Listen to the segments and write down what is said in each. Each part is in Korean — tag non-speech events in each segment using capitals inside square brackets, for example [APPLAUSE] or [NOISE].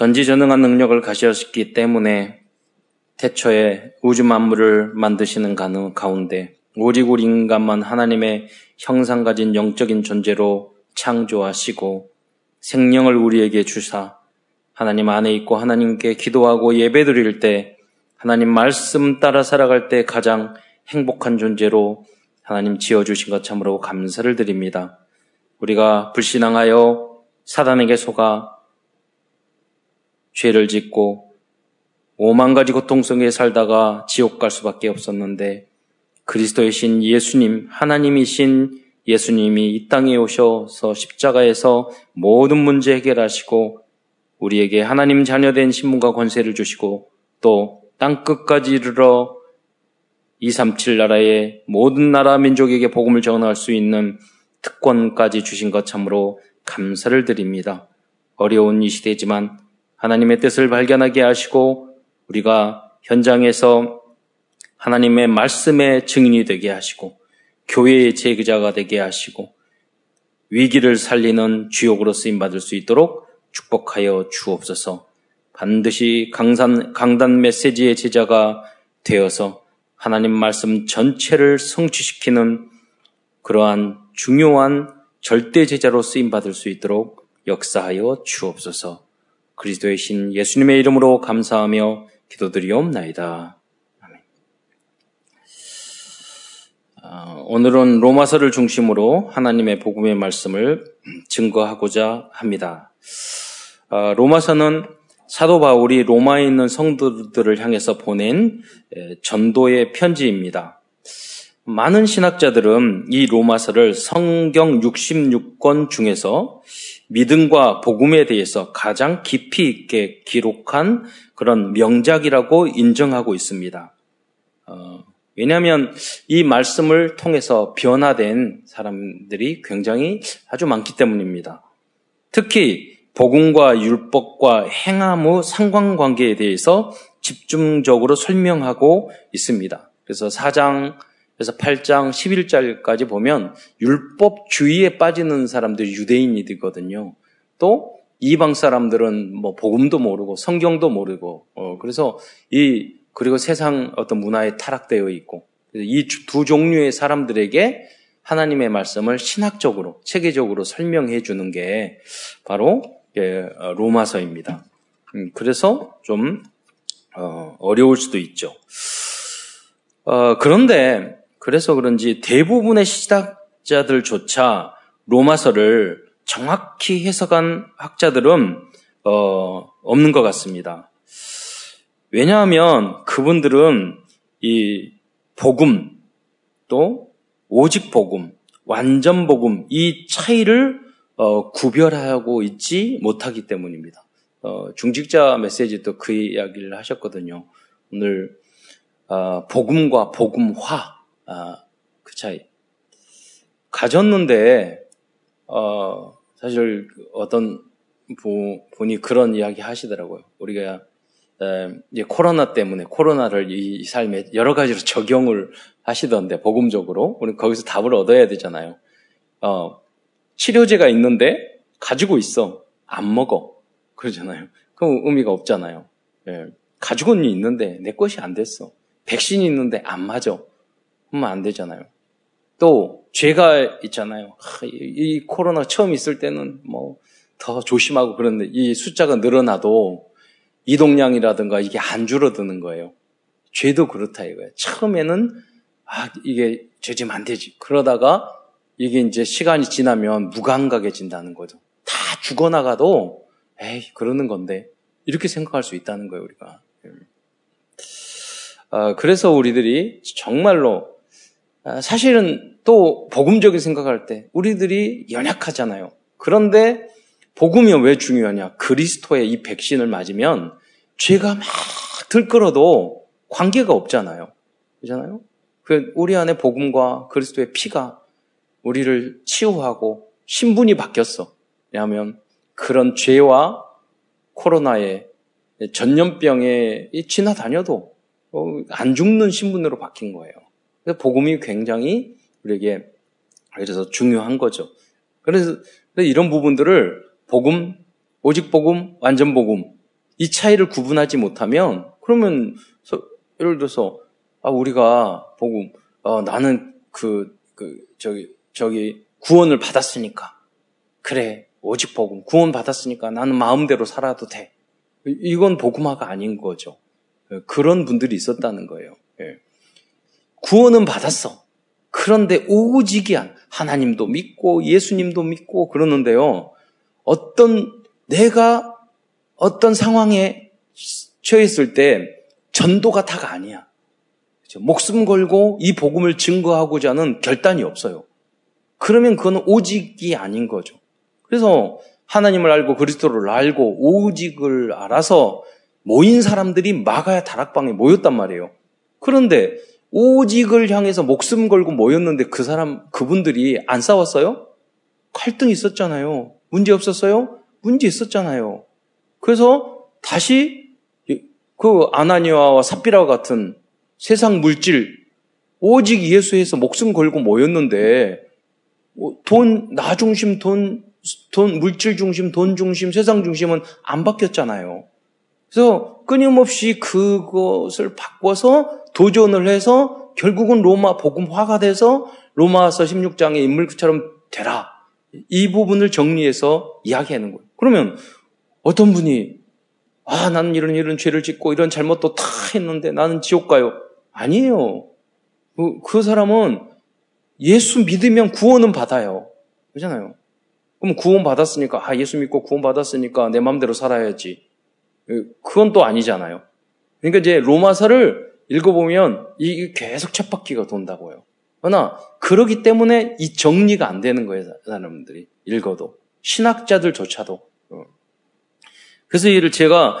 전지전능한 능력을 가지셨기 때문에 태초에 우주 만물을 만드시는 가운데 오직 우리 인간만 하나님의 형상 가진 영적인 존재로 창조하시고 생명을 우리에게 주사 하나님 안에 있고 하나님께 기도하고 예배 드릴 때 하나님 말씀 따라 살아갈 때 가장 행복한 존재로 하나님 지어주신 것 참으로 감사를 드립니다. 우리가 불신앙하여 사단에게 속아 죄를 짓고 오만 가지 고통 속에 살다가 지옥 갈 수밖에 없었는데 그리스도의 신 예수님, 하나님이신 예수님이 이 땅에 오셔서 십자가에서 모든 문제 해결하시고 우리에게 하나님 자녀된 신분과 권세를 주시고 또 땅 끝까지 이르러 237 나라의 모든 나라 민족에게 복음을 전할 수 있는 특권까지 주신 것 참으로 감사를 드립니다. 어려운 이 시대지만 하나님의 뜻을 발견하게 하시고 우리가 현장에서 하나님의 말씀의 증인이 되게 하시고 교회의 제기자가 되게 하시고 위기를 살리는 주역으로 쓰임 받을 수 있도록 축복하여 주옵소서. 반드시 강산, 강단 메시지의 제자가 되어서 하나님 말씀 전체를 성취시키는 그러한 중요한 절대 제자로 쓰임 받을 수 있도록 역사하여 주옵소서. 그리스도의 신 예수님의 이름으로 감사하며 기도드리옵나이다. 아, 오늘은 로마서를 중심으로 하나님의 복음의 말씀을 증거하고자 합니다. 아, 로마서는 사도 바울이 로마에 있는 성도들을 향해서 보낸 전도의 편지입니다. 많은 신학자들은 이 로마서를 성경 66권 중에서 믿음과 복음에 대해서 가장 깊이 있게 기록한 그런 명작이라고 인정하고 있습니다. 어, 왜냐하면 이 말씀을 통해서 변화된 사람들이 굉장히 아주 많기 때문입니다. 특히 복음과 율법과 행함의 상관관계에 대해서 집중적으로 설명하고 있습니다. 그래서 4장 그래서 8장 11절까지 보면 율법주의에 빠지는 사람들이 유대인이거든요. 또 이방 사람들은 뭐 복음도 모르고 성경도 모르고 어 그래서 이 그리고 세상 어떤 문화에 타락되어 있고 이 두 종류의 사람들에게 하나님의 말씀을 신학적으로 체계적으로 설명해 주는 게 바로 예, 로마서입니다. 음, 그래서 좀 어, 어려울 수도 있죠. 어, 그런데 그래서 그런지 대부분의 시작자들조차 로마서를 정확히 해석한 학자들은 어, 없는 것 같습니다. 왜냐하면 그분들은 이 복음 또 오직 복음, 완전 복음 이 차이를 어, 구별하고 있지 못하기 때문입니다. 어, 중직자 메시지도 그 이야기를 하셨거든요. 오늘 어, 복음과 복음화 아, 그 차이. 가졌는데, 어, 사실 어떤 분이 그런 이야기 하시더라고요. 우리가 에, 이제 코로나 때문에 코로나를 이, 이, 삶에 여러 가지로 적용을 하시던데 복음적으로 우리 거기서 답을 얻어야 되잖아요. 어, 치료제가 있는데 가지고 있어 안 먹어 그러잖아요. 그럼 의미가 없잖아요. 예, 가지고는 있는데 내 것이 안 됐어. 백신이 있는데 안 맞아. 하면 안 되잖아요. 또 죄가 있잖아요. 이 코로나 처음 있을 때는 뭐 더 조심하고 그런데 이 숫자가 늘어나도 이동량이라든가 이게 안 줄어드는 거예요. 죄도 그렇다 이거예요. 처음에는 아 이게 죄지면 안 되지. 그러다가 이게 이제 시간이 지나면 무감각해진다는 거죠. 다 죽어나가도 에이 그러는 건데 이렇게 생각할 수 있다는 거예요 우리가. 아, 그래서 우리들이 정말로 아, 사실은 또 복음적인 생각할 때 우리들이 연약하잖아요. 그런데 복음이 왜 중요하냐? 그리스도의 이 백신을 맞으면 죄가 막 들끓어도 관계가 없잖아요. 그렇잖아요? 그 우리 안에 복음과 그리스도의 피가 우리를 치유하고 신분이 바뀌었어. 왜냐하면 그런 죄와 코로나의 전염병에 지나다녀도 안 죽는 신분으로 바뀐 거예요. 복음이 굉장히 우리에게 그래서 중요한 거죠. 그래서 이런 부분들을 복음, 오직 복음, 완전 복음 이 차이를 구분하지 못하면 그러면 예를 들어서 아 우리가 복음 어, 나는 그, 그 저기 저기 구원을 받았으니까 그래 오직 복음 구원 받았으니까 나는 마음대로 살아도 돼 이건 복음화가 아닌 거죠 예, 그런 분들이 있었다는 거예요 예. 구원은 받았어 그런데 오직이 안 하나님도 믿고 예수님도 믿고 그러는데요 어떤 내가 어떤 상황에 처했을 때 전도가 다가 아니야. 그렇죠? 목숨 걸고 이 복음을 증거하고자 하는 결단이 없어요. 그러면 그건 오직이 아닌 거죠. 그래서 하나님을 알고 그리스도를 알고 오직을 알아서 모인 사람들이 마가야 다락방에 모였단 말이에요. 그런데 오직을 향해서 목숨 걸고 모였는데 그 사람 그분들이 안 싸웠어요? 갈등 있었잖아요. 문제 없었어요? 문제 있었잖아요. 그래서 다시 그 아나니아와 삽비라와 같은 세상 물질 오직 예수에서 목숨 걸고 모였는데 돈, 나 중심, 돈, 돈, 물질 중심, 돈 중심, 세상 중심은 안 바뀌었잖아요. 그래서 끊임없이 그것을 바꿔서 도전을 해서 결국은 로마 복음화가 돼서 로마서 16장의 인물처럼 되라. 이 부분을 정리해서 이야기하는 거예요. 그러면 어떤 분이 아 나는 이런 이런 죄를 짓고 이런 잘못도 다 했는데 나는 지옥 가요. 아니에요. 그, 그 사람은 예수 믿으면 구원은 받아요. 그렇잖아요. 그럼 구원 받았으니까 아 예수 믿고 구원 받았으니까 내 마음대로 살아야지. 그건 또 아니잖아요. 그러니까 이제 로마서를 읽어보면 이게 계속 쳇바퀴가 돈다고요. 그러나 그러기 때문에 이 정리가 안 되는 거예요, 사람들이 읽어도 신학자들조차도. 어. 그래서 이를 제가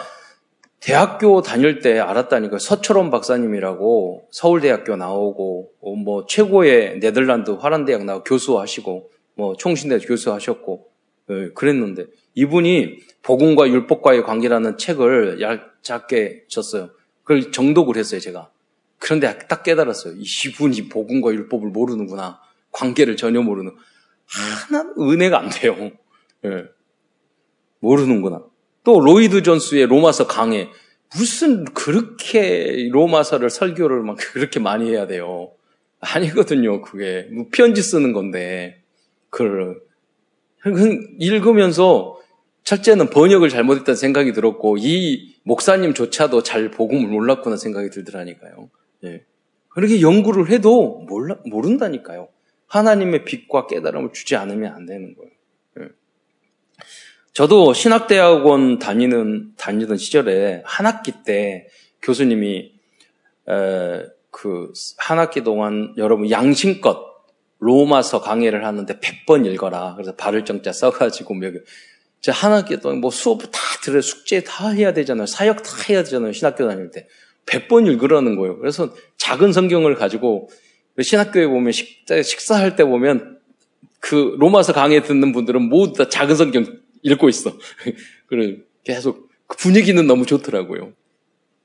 대학교 다닐 때 알았다니까 서철원 박사님이라고 서울대학교 나오고 어, 뭐 최고의 네덜란드 화란대학 나와 교수하시고 뭐 총신대 교수하셨고 예, 그랬는데 이분이 복음과 율법과의 관계라는 책을 얇게 쳤어요. 그걸 정독을 했어요 제가. 그런데 딱 깨달았어요. 이분이 복음과 율법을 모르는구나. 관계를 전혀 모르는. 하나 은혜가 안 돼요. 예. 모르는구나. 또 로이드 존스의 로마서 강해. 무슨 그렇게 로마서를 설교를 막 그렇게 많이 해야 돼요. 아니거든요, 그게. 뭐 편지 쓰는 건데. 그걸 읽으면서 첫째는 번역을 잘못했다는 생각이 들었고 이 목사님조차도 잘 복음을 몰랐구나 생각이 들더라니까요. 예. 그렇게 연구를 해도 몰라, 모른다니까요. 하나님의 빛과 깨달음을 주지 않으면 안 되는 거예요. 예. 저도 신학대학원 다니는, 다니던 시절에 한 학기 때 교수님이, 에, 그, 한 학기 동안 여러분 양심껏 로마서 강의를 하는데 100번 읽어라. 그래서 발을 정자 써가지고 몇, 한 학기 동안 뭐 수업 다 들어 숙제 다 해야 되잖아요. 사역 다 해야 되잖아요. 신학교 다닐 때. 100번 읽으라는 거예요. 그래서 작은 성경을 가지고 신학교에 보면 식사, 식사할 때 보면 그 로마서 강의 듣는 분들은 모두 다 작은 성경 읽고 있어. [LAUGHS] 그래 계속 그 분위기는 너무 좋더라고요.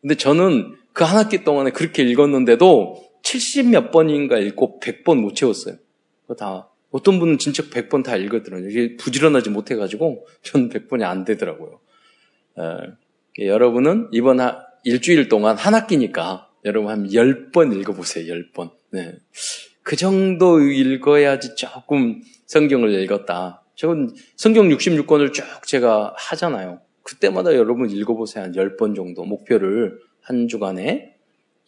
근데 저는 그 한 학기 동안에 그렇게 읽었는데도 70 몇 번인가 읽고 100번 못 채웠어요. 다 어떤 분은 진짜 100번 다 읽었더라고요. 이게 부지런하지 못해가지고 저는 100번이 안 되더라고요. 에, 여러분은 이번 하, 일주일 동안 한 학기니까 여러분 한 10번 읽어보세요. 10번. 네. 그 정도 읽어야지 조금 성경을 읽었다. 저건 성경 66권을 쭉 제가 하잖아요. 그때마다 여러분 읽어보세요. 한 10번 정도 목표를 한 주간에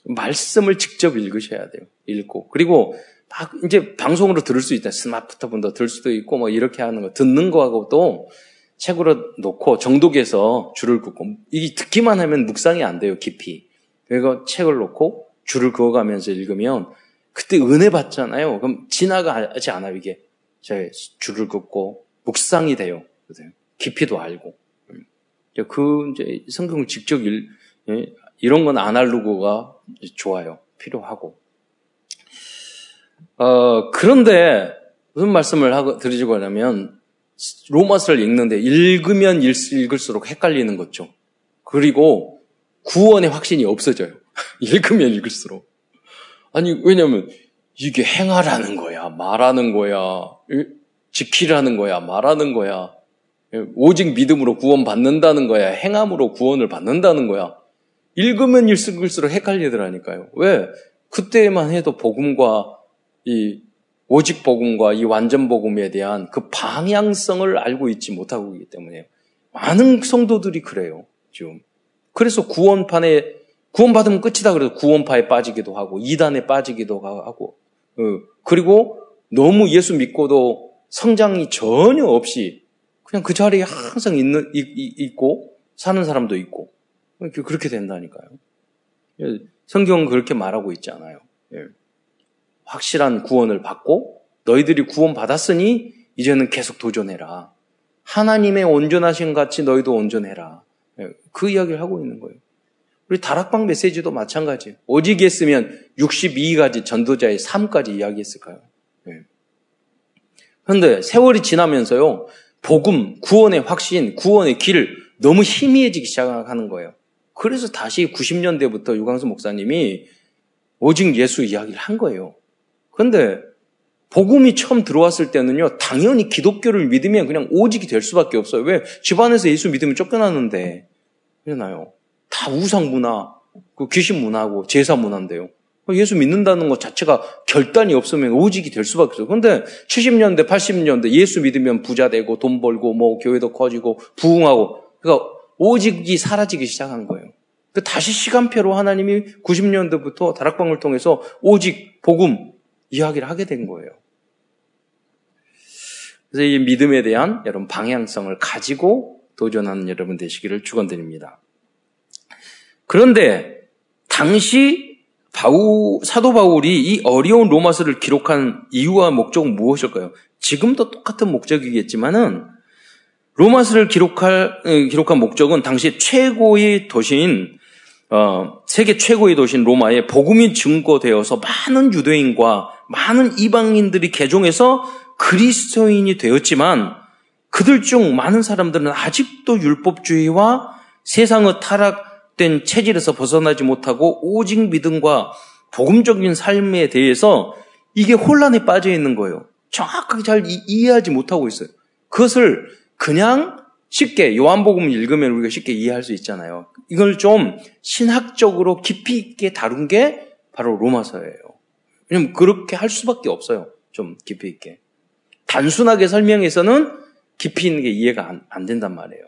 말씀을 직접 읽으셔야 돼요. 읽고. 그리고 막 이제 방송으로 들을 수 있다. 스마트폰도 들을 수도 있고 뭐 이렇게 하는 거. 듣는 거하고도 책으로 놓고 정독해서 줄을 긋고 이게 듣기만 하면 묵상이 안 돼요 깊이. 그리고 책을 놓고 줄을 그어가면서 읽으면 그때 은혜 받잖아요. 그럼 지나가지 않아요 이게. 제 줄을 긋고 묵상이 돼요. 깊이도 알고. 그 이제 성경을 직접 읽 예, 이런 건 아날로그가 좋아요. 필요하고. 어, 그런데 무슨 말씀을 하고 드리고 하냐면 로마서를 읽는데 읽으면 읽을수록 헷갈리는 거죠. 그리고 구원의 확신이 없어져요. [LAUGHS] 읽으면 읽을수록. 아니, 왜냐면 이게 행하라는 거야, 말하는 거야, 지키라는 거야, 말하는 거야. 오직 믿음으로 구원받는다는 거야. 행함으로 구원을 받는다는 거야. 읽으면 읽을수록 헷갈리더라니까요. 왜? 그때만 해도 복음과 이 오직 복음과 이 완전 복음에 대한 그 방향성을 알고 있지 못하고 있기 때문에 많은 성도들이 그래요. 지금. 그래서 구원판에 구원받으면 끝이다 그래서 구원파에 빠지기도 하고 이단에 빠지기도 하고 어, 그리고 너무 예수 믿고도 성장이 전혀 없이 그냥 그 자리에 항상 있는 있고 사는 사람도 있고 그렇게 된다니까요. 예, 성경은 그렇게 말하고 있지 않아요. 예. 확실한 구원을 받고 너희들이 구원 받았으니 이제는 계속 도전해라. 하나님의 온전하신 같이 너희도 온전해라. 예. 그 이야기를 하고 있는 거예요. 우리 다락방 메시지도 마찬가지예요. 오직 했으면 62가지 전도자의 삶까지 이야기했을까요? 그런데 세월이 지나면서요. 복음, 구원의 확신, 구원의 길 너무 희미해지기 시작하는 거예요. 그래서 다시 90년대부터 유광수 목사님이 오직 예수 이야기를 한 거예요. 그런데 복음이 처음 들어왔을 때는요, 당연히 기독교를 믿으면 그냥 오직이 될 수밖에 없어요. 왜? 집안에서 예수 믿으면 쫓겨나는데. 그러나요? 다 우상 문화, 그 귀신 문화고 제사 문화인데요. 예수 믿는다는 것 자체가 결단이 없으면 오직이 될 수밖에 없어요. 그런데 70년대, 80년대 예수 믿으면 부자 되고 돈 벌고 뭐 교회도 커지고 부흥하고 그러니까 오직이 사라지기 시작한 거예요. 그 다시 시간표로 하나님이 90년대부터 다락방을 통해서 오직 복음 이야기를 하게 된 거예요. 그래서 이 믿음에 대한 여러분 방향성을 가지고 도전하는 여러분 되시기를 축원드립니다. 그런데 당시 바우, 사도 바울이 이 어려운 로마서를 기록한 이유와 목적은 무엇일까요? 지금도 똑같은 목적이겠지만은 로마서를 기록할 기록한 목적은 당시 최고의 도시인 어, 세계 최고의 도시인 로마에 복음이 증거되어서 많은 유대인과 많은 이방인들이 개종해서 그리스도인이 되었지만 그들 중 많은 사람들은 아직도 율법주의와 세상의 타락된 체질에서 벗어나지 못하고 오직 믿음과 복음적인 삶에 대해서 이게 혼란에 빠져 있는 거예요. 정확하게 잘 이 해하지 못하고 있어요. 그것을 그냥 쉽게 요한복음 읽으면 우리가 쉽게 이해할 수 있잖아요. 이걸 좀 신학적으로 깊이 있게 다룬 게 바로 로마서예요. 왜냐면 그렇게 할 수밖에 없어요. 좀 깊이 있게. 단순하게 설명해서는 깊이 있는 게 이해가 안, 안 된단 말이에요.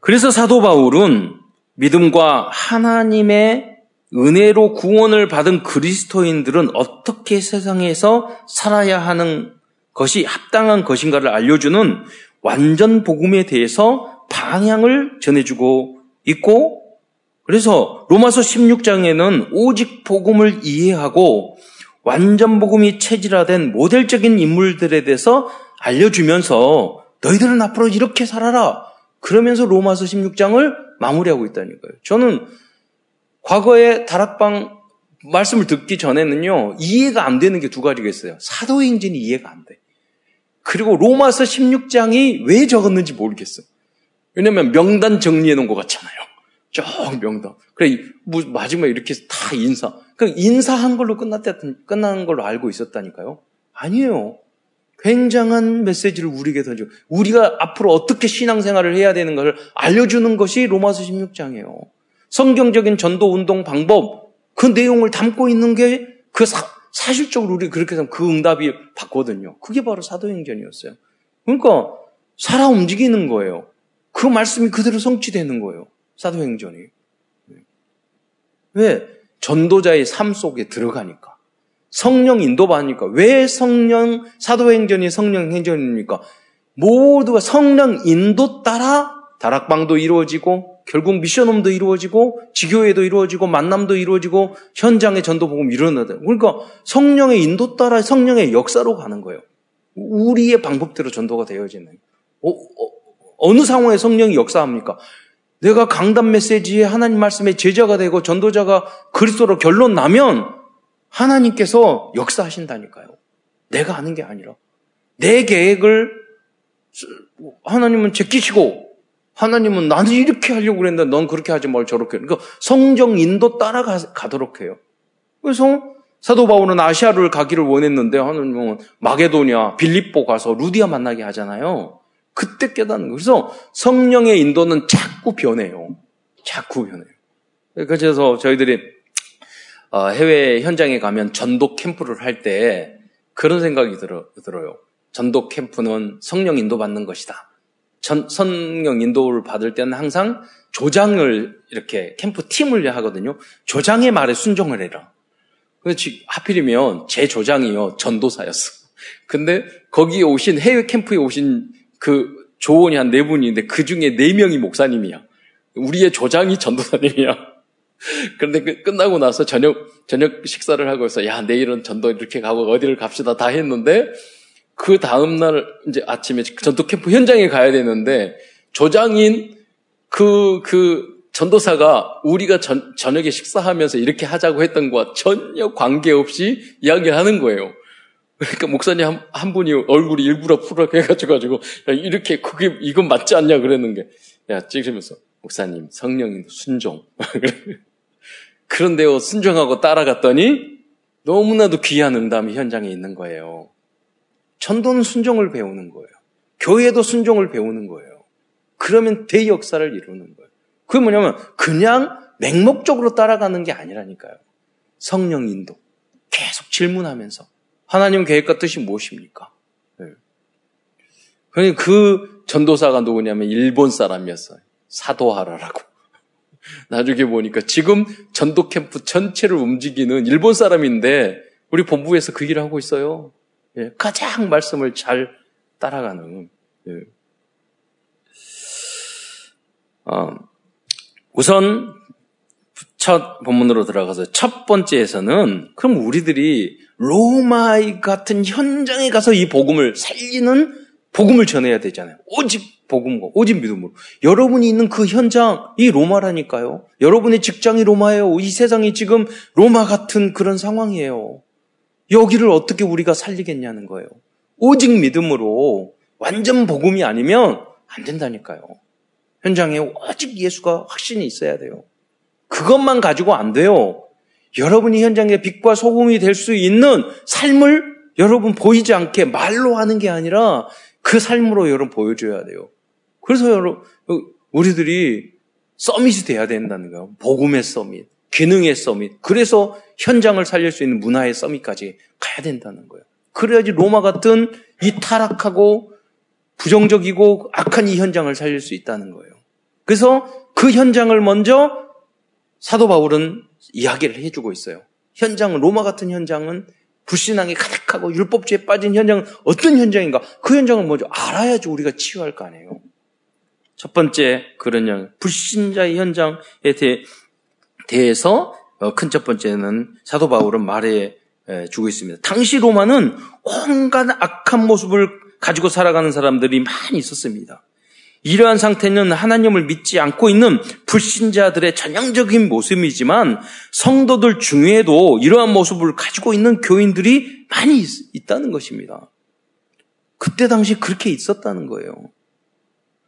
그래서 사도 바울은 믿음과 하나님의 은혜로 구원을 받은 그리스도인들은 어떻게 세상에서 살아야 하는 것이 합당한 것인가를 알려주는 완전 복음에 대해서 방향을 전해주고 있고 그래서 로마서 16장에는 오직 복음을 이해하고 완전 복음이 체질화된 모델적인 인물들에 대해서 알려주면서 너희들은 앞으로 이렇게 살아라. 그러면서 로마서 16장을 마무리하고 있다니까요. 저는 과거에 다락방 말씀을 듣기 전에는요, 이해가 안 되는 게 두 가지가 있어요. 사도행전이 이해가 안 돼. 그리고 로마서 16장이 왜 적었는지 모르겠어. 왜냐면 명단 정리해 놓은 것 같잖아요. 쭉 명단. 그래, 뭐 마지막에 이렇게 다 인사. 그 인사한 걸로 끝났다, 끝나는 걸로 알고 있었다니까요. 아니에요. 굉장한 메시지를 우리에게 던져. 우리가 앞으로 어떻게 신앙생활을 해야 되는 것을 알려주는 것이 로마서 16장이에요. 성경적인 전도 운동 방법, 그 내용을 담고 있는 게 그 사실적으로 우리 그렇게 해서 그 응답이 받거든요. 그게 바로 사도행전이었어요. 그러니까 살아 움직이는 거예요. 그 말씀이 그대로 성취되는 거예요. 사도행전이. 왜? 전도자의 삶 속에 들어가니까. 성령 인도받으니까. 왜 성령, 사도행전이 성령 행전입니까? 모두가 성령 인도 따라 다락방도 이루어지고 결국 미션홈도 이루어지고 지교회도 이루어지고 만남도 이루어지고 현장의 전도 복음 일어나다. 그러니까 성령의 인도 따라 성령의 역사로 가는 거예요. 우리의 방법대로 전도가 되어지는. 어, 어, 느 상황에 성령이 역사합니까? 내가 강단 메시지에 하나님 말씀에 제자가 되고 전도자가 그리스도로 결론 나면 하나님께서 역사하신다니까요. 내가 하는 게 아니라 내 계획을 하나님은 제끼시고 하나님은 나는 이렇게 하려고 그랬는데 넌 그렇게 하지 말 저렇게. 그러니까 성정 인도 따라가도록 해요. 그래서 사도 바울은 아시아를 가기를 원했는데 하나님은 마게도냐, 빌립보 가서 루디아 만나게 하잖아요. 그때 깨닫는 거예요. 그래서 성령의 인도는 자꾸 변해요. 자꾸 변해요. 그래서 저희들이 어, 해외 현장에 가면 전도 캠프를 할 때 그런 생각이 들어, 들어요. 전도 캠프는 성령 인도 받는 것이다. 전, 성령 인도를 받을 때는 항상 조장을 이렇게 캠프 팀을 하거든요. 조장의 말에 순종을 해라. 근데 하필이면 제 조장이요 전도사였어. 근데 거기에 오신 해외 캠프에 오신 그 조원이 한 네 분인데 그 중에 네 명이 목사님이야. 우리의 조장이 전도사님이야. [LAUGHS] 그런데 그 끝나고 나서 저녁 저녁 식사를 하고 있어. 야 내일은 전도 이렇게 가고 어디를 갑시다 다 했는데 그 다음 날 이제 아침에 전도 캠프 현장에 가야 되는데 조장인 그그 그 전도사가 우리가 전, 저녁에 식사하면서 이렇게 하자고 했던 것과 전혀 관계없이 이야기를 하는 거예요. 그러니까 목사님 한, 한 분이 얼굴이 일부러 푸르게 해가지고 이렇게 그게 이건 맞지 않냐 그랬는 게 야 찍으면서 목사님 성령님 순종 [LAUGHS] 그런데요 순종하고 따라갔더니 너무나도 귀한 응답이 현장에 있는 거예요. 전도는 순종을 배우는 거예요. 교회도 순종을 배우는 거예요. 그러면 대역사를 이루는 거예요. 그게 뭐냐면 그냥 맹목적으로 따라가는 게 아니라니까요. 성령 인도. 계속 질문하면서 하나님 계획과 뜻이 무엇입니까? 네. 그 전도사가 누구냐면 일본 사람이었어요. 사도하라라고. [LAUGHS] 나중에 보니까 지금 전도 캠프 전체를 움직이는 일본 사람인데 우리 본부에서 그 일을 하고 있어요. 예, 가장 말씀을 잘 따라가는. 예. 어, 우선 첫 본문으로 들어가서 첫 번째에서는 그럼 우리들이 로마 같은 현장에 가서 이 복음을 살리는 복음을 전해야 되잖아요. 오직 복음과 오직 믿음으로. 여러분이 있는 그 현장 이 로마라니까요. 여러분의 직장이 로마예요. 이 세상이 지금 로마 같은 그런 상황이에요. 여기를 어떻게 우리가 살리겠냐는 거예요. 오직 믿음으로 완전 복음이 아니면 안 된다니까요. 현장에 오직 예수가 확신이 있어야 돼요. 그것만 가지고 안 돼요. 여러분이 현장에 빛과 소금이 될 수 있는 삶을 여러분 보이지 않게 말로 하는 게 아니라 그 삶으로 여러분 보여줘야 돼요. 그래서 여러분, 우리들이 서밋이 돼야 된다는 거예요. 복음의 서밋, 기능의 서밋. 그래서 현장을 살릴 수 있는 문화의 서밋까지 가야 된다는 거예요. 그래야지 로마 같은 이 타락하고 부정적이고 악한 이 현장을 살릴 수 있다는 거예요. 그래서 그 현장을 먼저 사도 바울은 이야기를 해주고 있어요. 현장은 로마 같은 현장은 불신앙이 가득하고 율법주의에 빠진 현장은 어떤 현장인가? 그 현장을 먼저 알아야지 우리가 치유할 거 아니에요. 첫 번째 그런 현 불신자의 현장에 대해, 서큰 첫 번째는 사도 바울은 말해 주고 있습니다. 당시 로마는 온갖 악한 모습을 가지고 살아가는 사람들이 많이 있었습니다. 이러한 상태는 하나님을 믿지 않고 있는 불신자들의 전형적인 모습이지만 성도들 중에도 이러한 모습을 가지고 있는 교인들이 많이 있, 다는 것입니다. 그때 당시 그렇게 있었다는 거예요.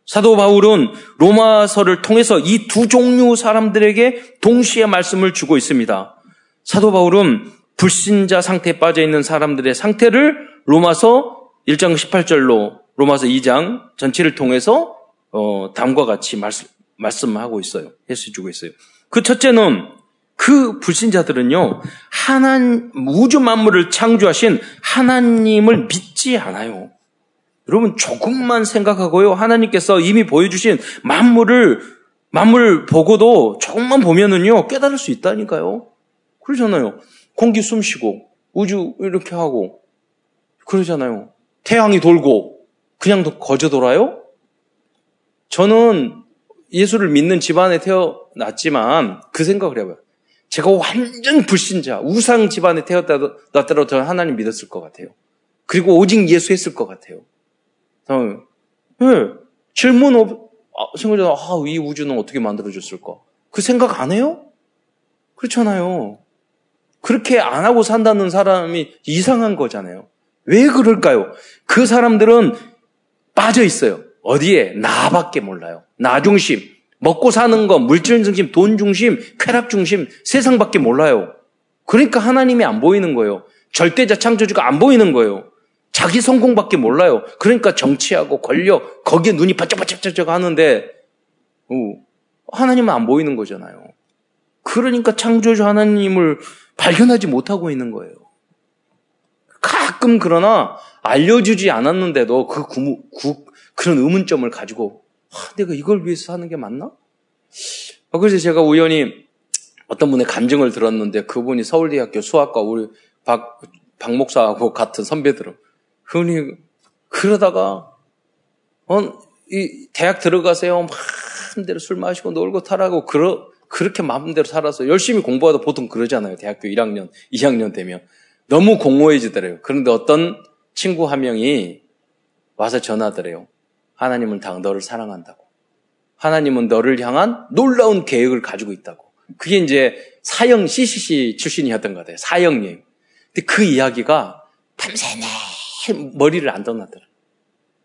사도 바울은 로마서를 통해서 이 두 종류 사람들에게 동시에 말씀을 주고 있습니다. 사도 바울은 불신자 상태에 빠져 있는 사람들의 상태를 로마서 1장 18절로 로마서 2장 전체를 통해서 어, 다음과 같이 말씀, 말씀하고 있어요. 해주고 있어요. 그 첫째는 그 불신자들은요, 하나님, 우주 만물을 창조하신 하나님을 믿지 않아요. 여러분, 조금만 생각하고요, 하나님께서 이미 보여주신 만물을, 만물을 보고도 조금만 보면은요, 깨달을 수 있다니까요. 그러잖아요. 공기 숨 쉬고, 우주 이렇게 하고, 그러잖아요. 태양이 돌고, 그냥 거저 돌아요? 저는 예수를 믿는 집안에 태어났지만 그 생각을 해봐요. 제가 완전 불신자, 우상 집안에 태어났더라도 저는 하나님 믿었을 것 같아요. 그리고 오직 예수 했을 것 같아요. 어, 네. 질문 없, 아, 생각해 아, 이 우주는 어떻게 만들어졌을까? 그 생각 안 해요? 그렇잖아요. 그렇게 안 하고 산다는 사람이 이상한 거잖아요. 왜 그럴까요? 그 사람들은 빠져 있어요. 어디에? 나밖에 몰라요. 나 중심. 먹고 사는 거, 물질 중심, 돈 중심, 쾌락 중심, 세상밖에 몰라요. 그러니까 하나님이 안 보이는 거예요. 절대자 창조주가 안 보이는 거예요. 자기 성공밖에 몰라요. 그러니까 정치하고 권력, 거기에 눈이 바짝바짝바짝 하는데, 어, 하나님은 안 보이는 거잖아요. 그러니까 창조주 하나님을 발견하지 못하고 있는 거예요. 가끔 그러나 알려주지 않았는데도 그 구, 구, 그런 의문점을 가지고 아, 내가 이걸 위해서 하는 게 맞나? 아, 그래서 제가 우연히 어떤 분의 간증을 들었는데 그분이 서울대학교 수학과 우리 박, 박 목사하고 같은 선배들은 그분이 그러다가 어, 이 대학 들어가세요. 마음대로 술 마시고 놀고 타라고 그러, 그렇게 마음대로 살아서 열심히 공부하다 보통 그러잖아요. 대학교 1학년, 2학년 되면. 너무 공허해지더래요. 그런데 어떤 친구 한 명이 와서 전하더래요. 하나님은 당 너를 사랑한다고. 하나님은 너를 향한 놀라운 계획을 가지고 있다고. 그게 이제 사형 CCC 출신이었던 것 같아요. 사형님. 근데 그 이야기가 밤새내 머리를 안 떠나더라.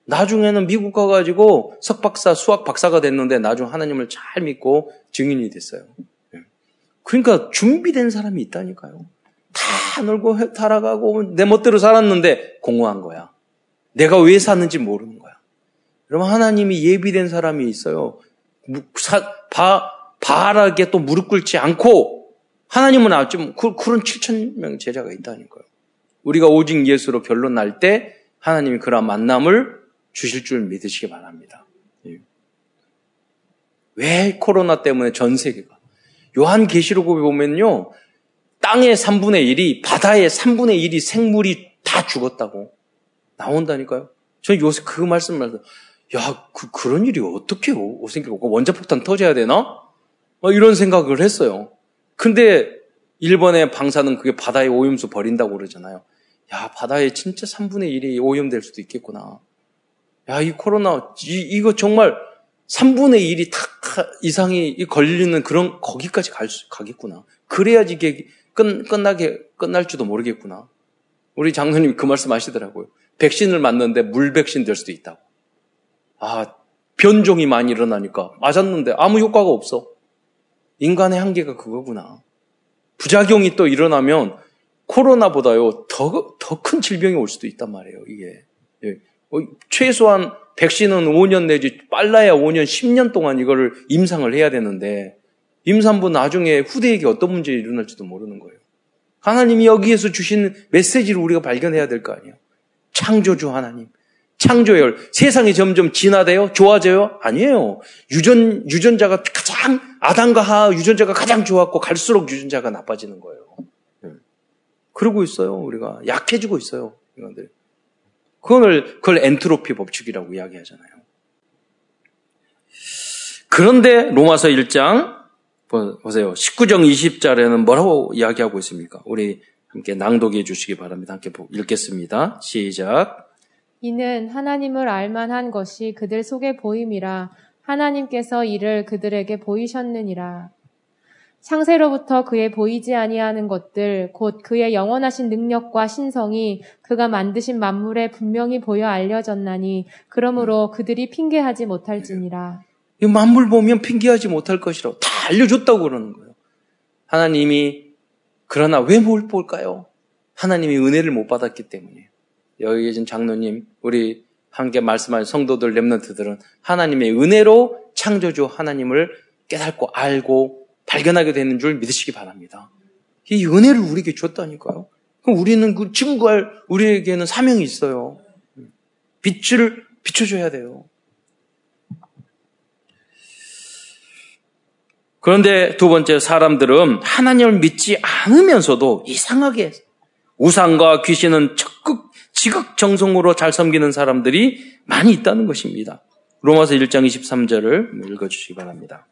나중에는 미국 가가지고 석박사, 수학 박사가 됐는데 나중 하나님을 잘 믿고 증인이 됐어요. 예. 그러니까 준비된 사람이 있다니까요. 다 놀고 살아가고 내 멋대로 살았는데 공허한 거야. 내가 왜 샀는지 모르는 거야. 여러분 하나님이 예비된 사람이 있어요. 바, 바하게 또 무릎 꿇지 않고 하나님은 아주 그, 그런 7천 명 제자가 있다니까요. 우리가 오직 예수로 결론 날 때 하나님이 그런 만남을 주실 줄 믿으시기 바랍니다. 예. 왜 코로나 때문에 전 세계가 요한 계시록에 보면요 땅의 3분의 1이 바다의 3분의 1이 생물이 다 죽었다고 나온다니까요. 저는 요새 그 말씀을 야, 그, 그런 일이 어떻게 생기고 원자폭탄 터져야 되나? 이런 생각을 했어요. 근데 일본의 방사는 그게 바다의 오염수 버린다고 그러잖아요. 야, 바다에 진짜 3분의 1이 오염될 수도 있겠구나. 야, 이 코로나, 이, 이거 정말 3분의 1이 탁 이상이 걸리는 그런, 거기까지 갈 수, 가겠구나. 그래야지 이게 끝, 끝나게, 끝날지도 모르겠구나. 우리 장로님 그 말씀 하시더라고요. 백신을 맞는데 물 백신 될 수도 있다고. 아, 변종이 많이 일어나니까 맞았는데 아무 효과가 없어. 인간의 한계가 그거구나. 부작용이 또 일어나면 코로나보다요 더 더 큰 질병이 올 수도 있단 말이에요. 이게 예. 어, 최소한 백신은 5년 내지 빨라야 5년, 10년 동안 이거를 임상을 해야 되는데 임산부 나중에 후대에게 어떤 문제가 일어날지도 모르는 거예요. 하나님이 여기에서 주신 메시지를 우리가 발견해야 될 거 아니에요. 창조주 하나님. 창조열. 세상이 점점 진화돼요? 좋아져요? 아니에요. 유전, 유전자가 가장, 아담과 하하 유전자가 가장 좋았고 갈수록 유전자가 나빠지는 거예요. 네. 그러고 있어요, 우리가. 약해지고 있어요, 인간들. 그걸, 그걸 엔트로피 법칙이라고 이야기하잖아요. 그런데 로마서 1장, 보세요. 19장 20절에는 뭐라고 이야기하고 있습니까? 우리 함께 낭독해 주시기 바랍니다. 함께 읽겠습니다. 시작. 이는 하나님을 알만한 것이 그들 속에 보임이라 하나님께서 이를 그들에게 보이셨느니라. 창세로부터 그의 보이지 아니하는 것들 곧 그의 영원하신 능력과 신성이 그가 만드신 만물에 분명히 보여 알려졌나니 그러므로 그들이 핑계하지 못할지니라. 이 만물 보면 핑계하지 못할 것이라고 다 알려줬다고 그러는 거예요. 하나님이 그러나 왜 못 볼까요? 하나님이 은혜를 못 받았기 때문이에요. 여기 계신 장로님, 우리 함께 말씀하신 성도들, 랩런트들은 하나님의 은혜로 창조주 하나님을 깨닫고 알고 발견하게 되는 줄 믿으시기 바랍니다. 이 은혜를 우리에게 줬다니까요. 그럼 우리는 그 지구가 우리에게는 사명이 있어요. 빛을 비춰줘야 돼요. 그런데 두 번째 사람들은 하나님을 믿지 않으면서도 이상하게 우상과 귀신은 적극 지극정성으로 잘 섬기는 사람들이 많이 있다는 것입니다. 로마서 1장 23절을 읽어주시기 바랍니다.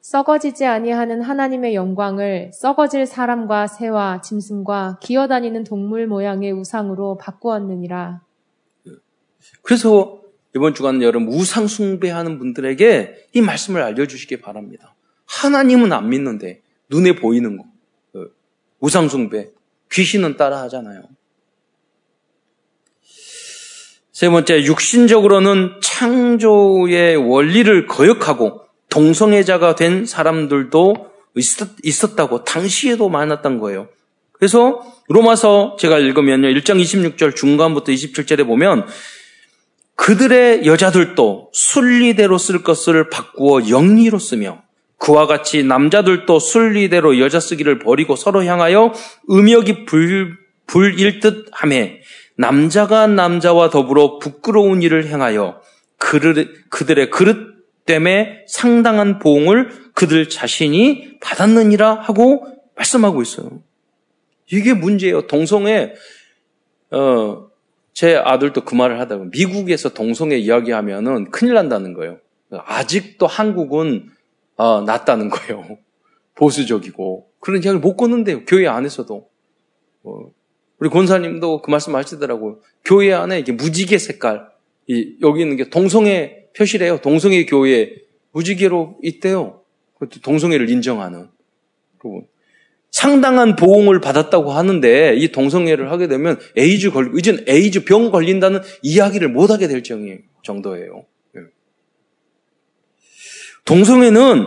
썩어지지 아니하는 하나님의 영광을 썩어질 사람과 새와 짐승과 기어다니는 동물 모양의 우상으로 바꾸었느니라. 그래서 이번 주간 여러분 우상 숭배하는 분들에게 이 말씀을 알려주시기 바랍니다. 하나님은 안 믿는데 눈에 보이는 거그 우상 숭배 귀신은 따라 하잖아요. 세 번째, 육신적으로는 창조의 원리를 거역하고 동성애자가 된 사람들도 있었, 다고 당시에도 많았던 거예요. 그래서 로마서 제가 읽으면요. 1장 26절 중간부터 27절에 보면 그들의 여자들도 순리대로 쓸 것을 바꾸어 영리로 쓰며 그와 같이 남자들도 순리대로 여자 쓰기를 버리고 서로 향하여 음역이 불, 불일 듯 함에 남자가 남자와 더불어 부끄러운 일을 행하여 그들의 그릇 때문에 상당한 보응을 그들 자신이 받았느니라 하고 말씀하고 있어요. 이게 문제예요. 동성애, 어, 제 아들도 그 말을 하다가 미국에서 동성애 이야기하면은 큰일 난다는 거예요. 아직도 한국은 어, 낫다는 거예요. 보수적이고 그런 이야기를 못 걷는데요. 교회 안에서도. 어, 우리 권사님도 그 말씀 하시더라고요. 교회 안에 이게 무지개 색깔, 이, 여기 있는 게 동성애 표시래요. 동성애 교회 무지개로 있대요. 그것도 동성애를 인정하는. 그리고 상당한 보응을 받았다고 하는데 이 동성애를 하게 되면 에이즈 걸, 이젠 에이즈 병 걸린다는 이야기를 못 하게 될 정도예요. 예. 동성애는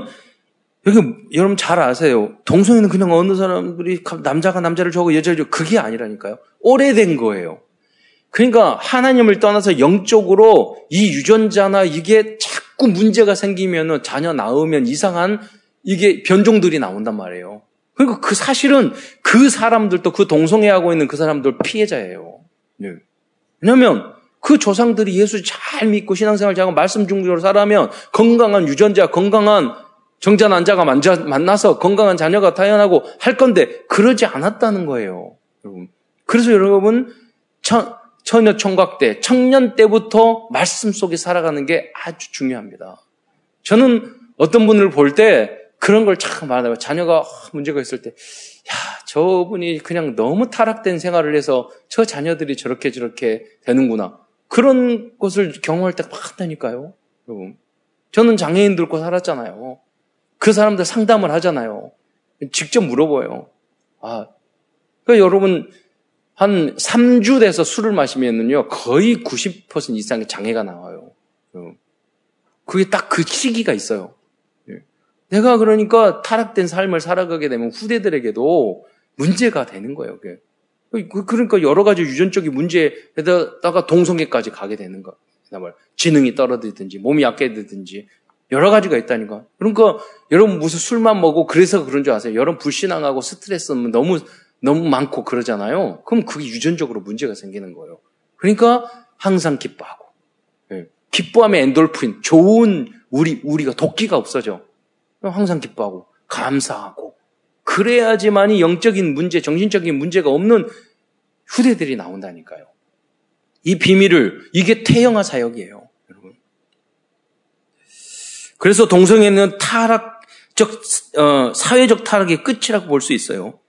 여기 여러분 잘 아세요. 동성애는 그냥 어느 사람들이 남자가 남자를 좋아하고 여자를 좋아하고 그게 아니라니까요. 오래된 거예요. 그러니까 하나님을 떠나서 영적으로 이 유전자나 이게 자꾸 문제가 생기면은 자녀 낳으면 이상한 이게 변종들이 나온단 말이에요. 그러니까 그 사실은 그 사람들도 그 동성애하고 있는 그 사람들 피해자예요. 네. 왜냐하면 그 조상들이 예수 잘 믿고 신앙생활 잘하고 말씀 중적으로 살아면 건강한 유전자, 건강한 정자 난자가 만나서 건강한 자녀가 태어나고 할 건데 그러지 않았다는 거예요. 여러분. 그래서 여러분 처, 처녀 총각 때, 청년 때부터 말씀 속에 살아가는 게 아주 중요합니다. 저는 어떤 분을 볼 때 그런 걸 참 많아요. 자녀가 문제가 있을 때, 야, 저분이 그냥 너무 타락된 생활을 해서 저 자녀들이 저렇게 저렇게 되는구나. 그런 것을 경험할 때 많다니까요. 여러분. 저는 장애인들과 살았잖아요. 그 사람들 상담을 하잖아요. 직접 물어봐요. 아, 그러니까 여러분, 한 3주 돼서 술을 마시면은요, 거의 90% 이상의 장애가 나와요. 그게 딱 그 시기가 있어요. 내가 그러니까 타락된 삶을 살아가게 되면 후대들에게도 문제가 되는 거예요. 그게. 그, 그러니까 여러 가지 유전적인 문제에다가 동성애까지 가게 되는 거. 말 지능이 떨어지든지 몸이 약해지든지 여러 가지가 있다니까. 그러니까 여러분 무슨 술만 먹고 그래서 그런 줄 아세요? 여러분 불신앙하고 스트레스는 너무 너무 많고 그러잖아요. 그럼 그게 유전적으로 문제가 생기는 거예요. 그러니까 항상 기뻐하고 예. 기뻐하면 엔돌핀 좋은 우리 우리가 도끼가 없어져. 항상 기뻐하고 감사하고 그래야지만이 영적인 문제, 정신적인 문제가 없는 후대들이 나온다니까요. 이 비밀을 이게 태영화 사역이에요. 그래서 동성애는 타락적 어, 사회적 타락의 끝이라고 볼 수 있어요.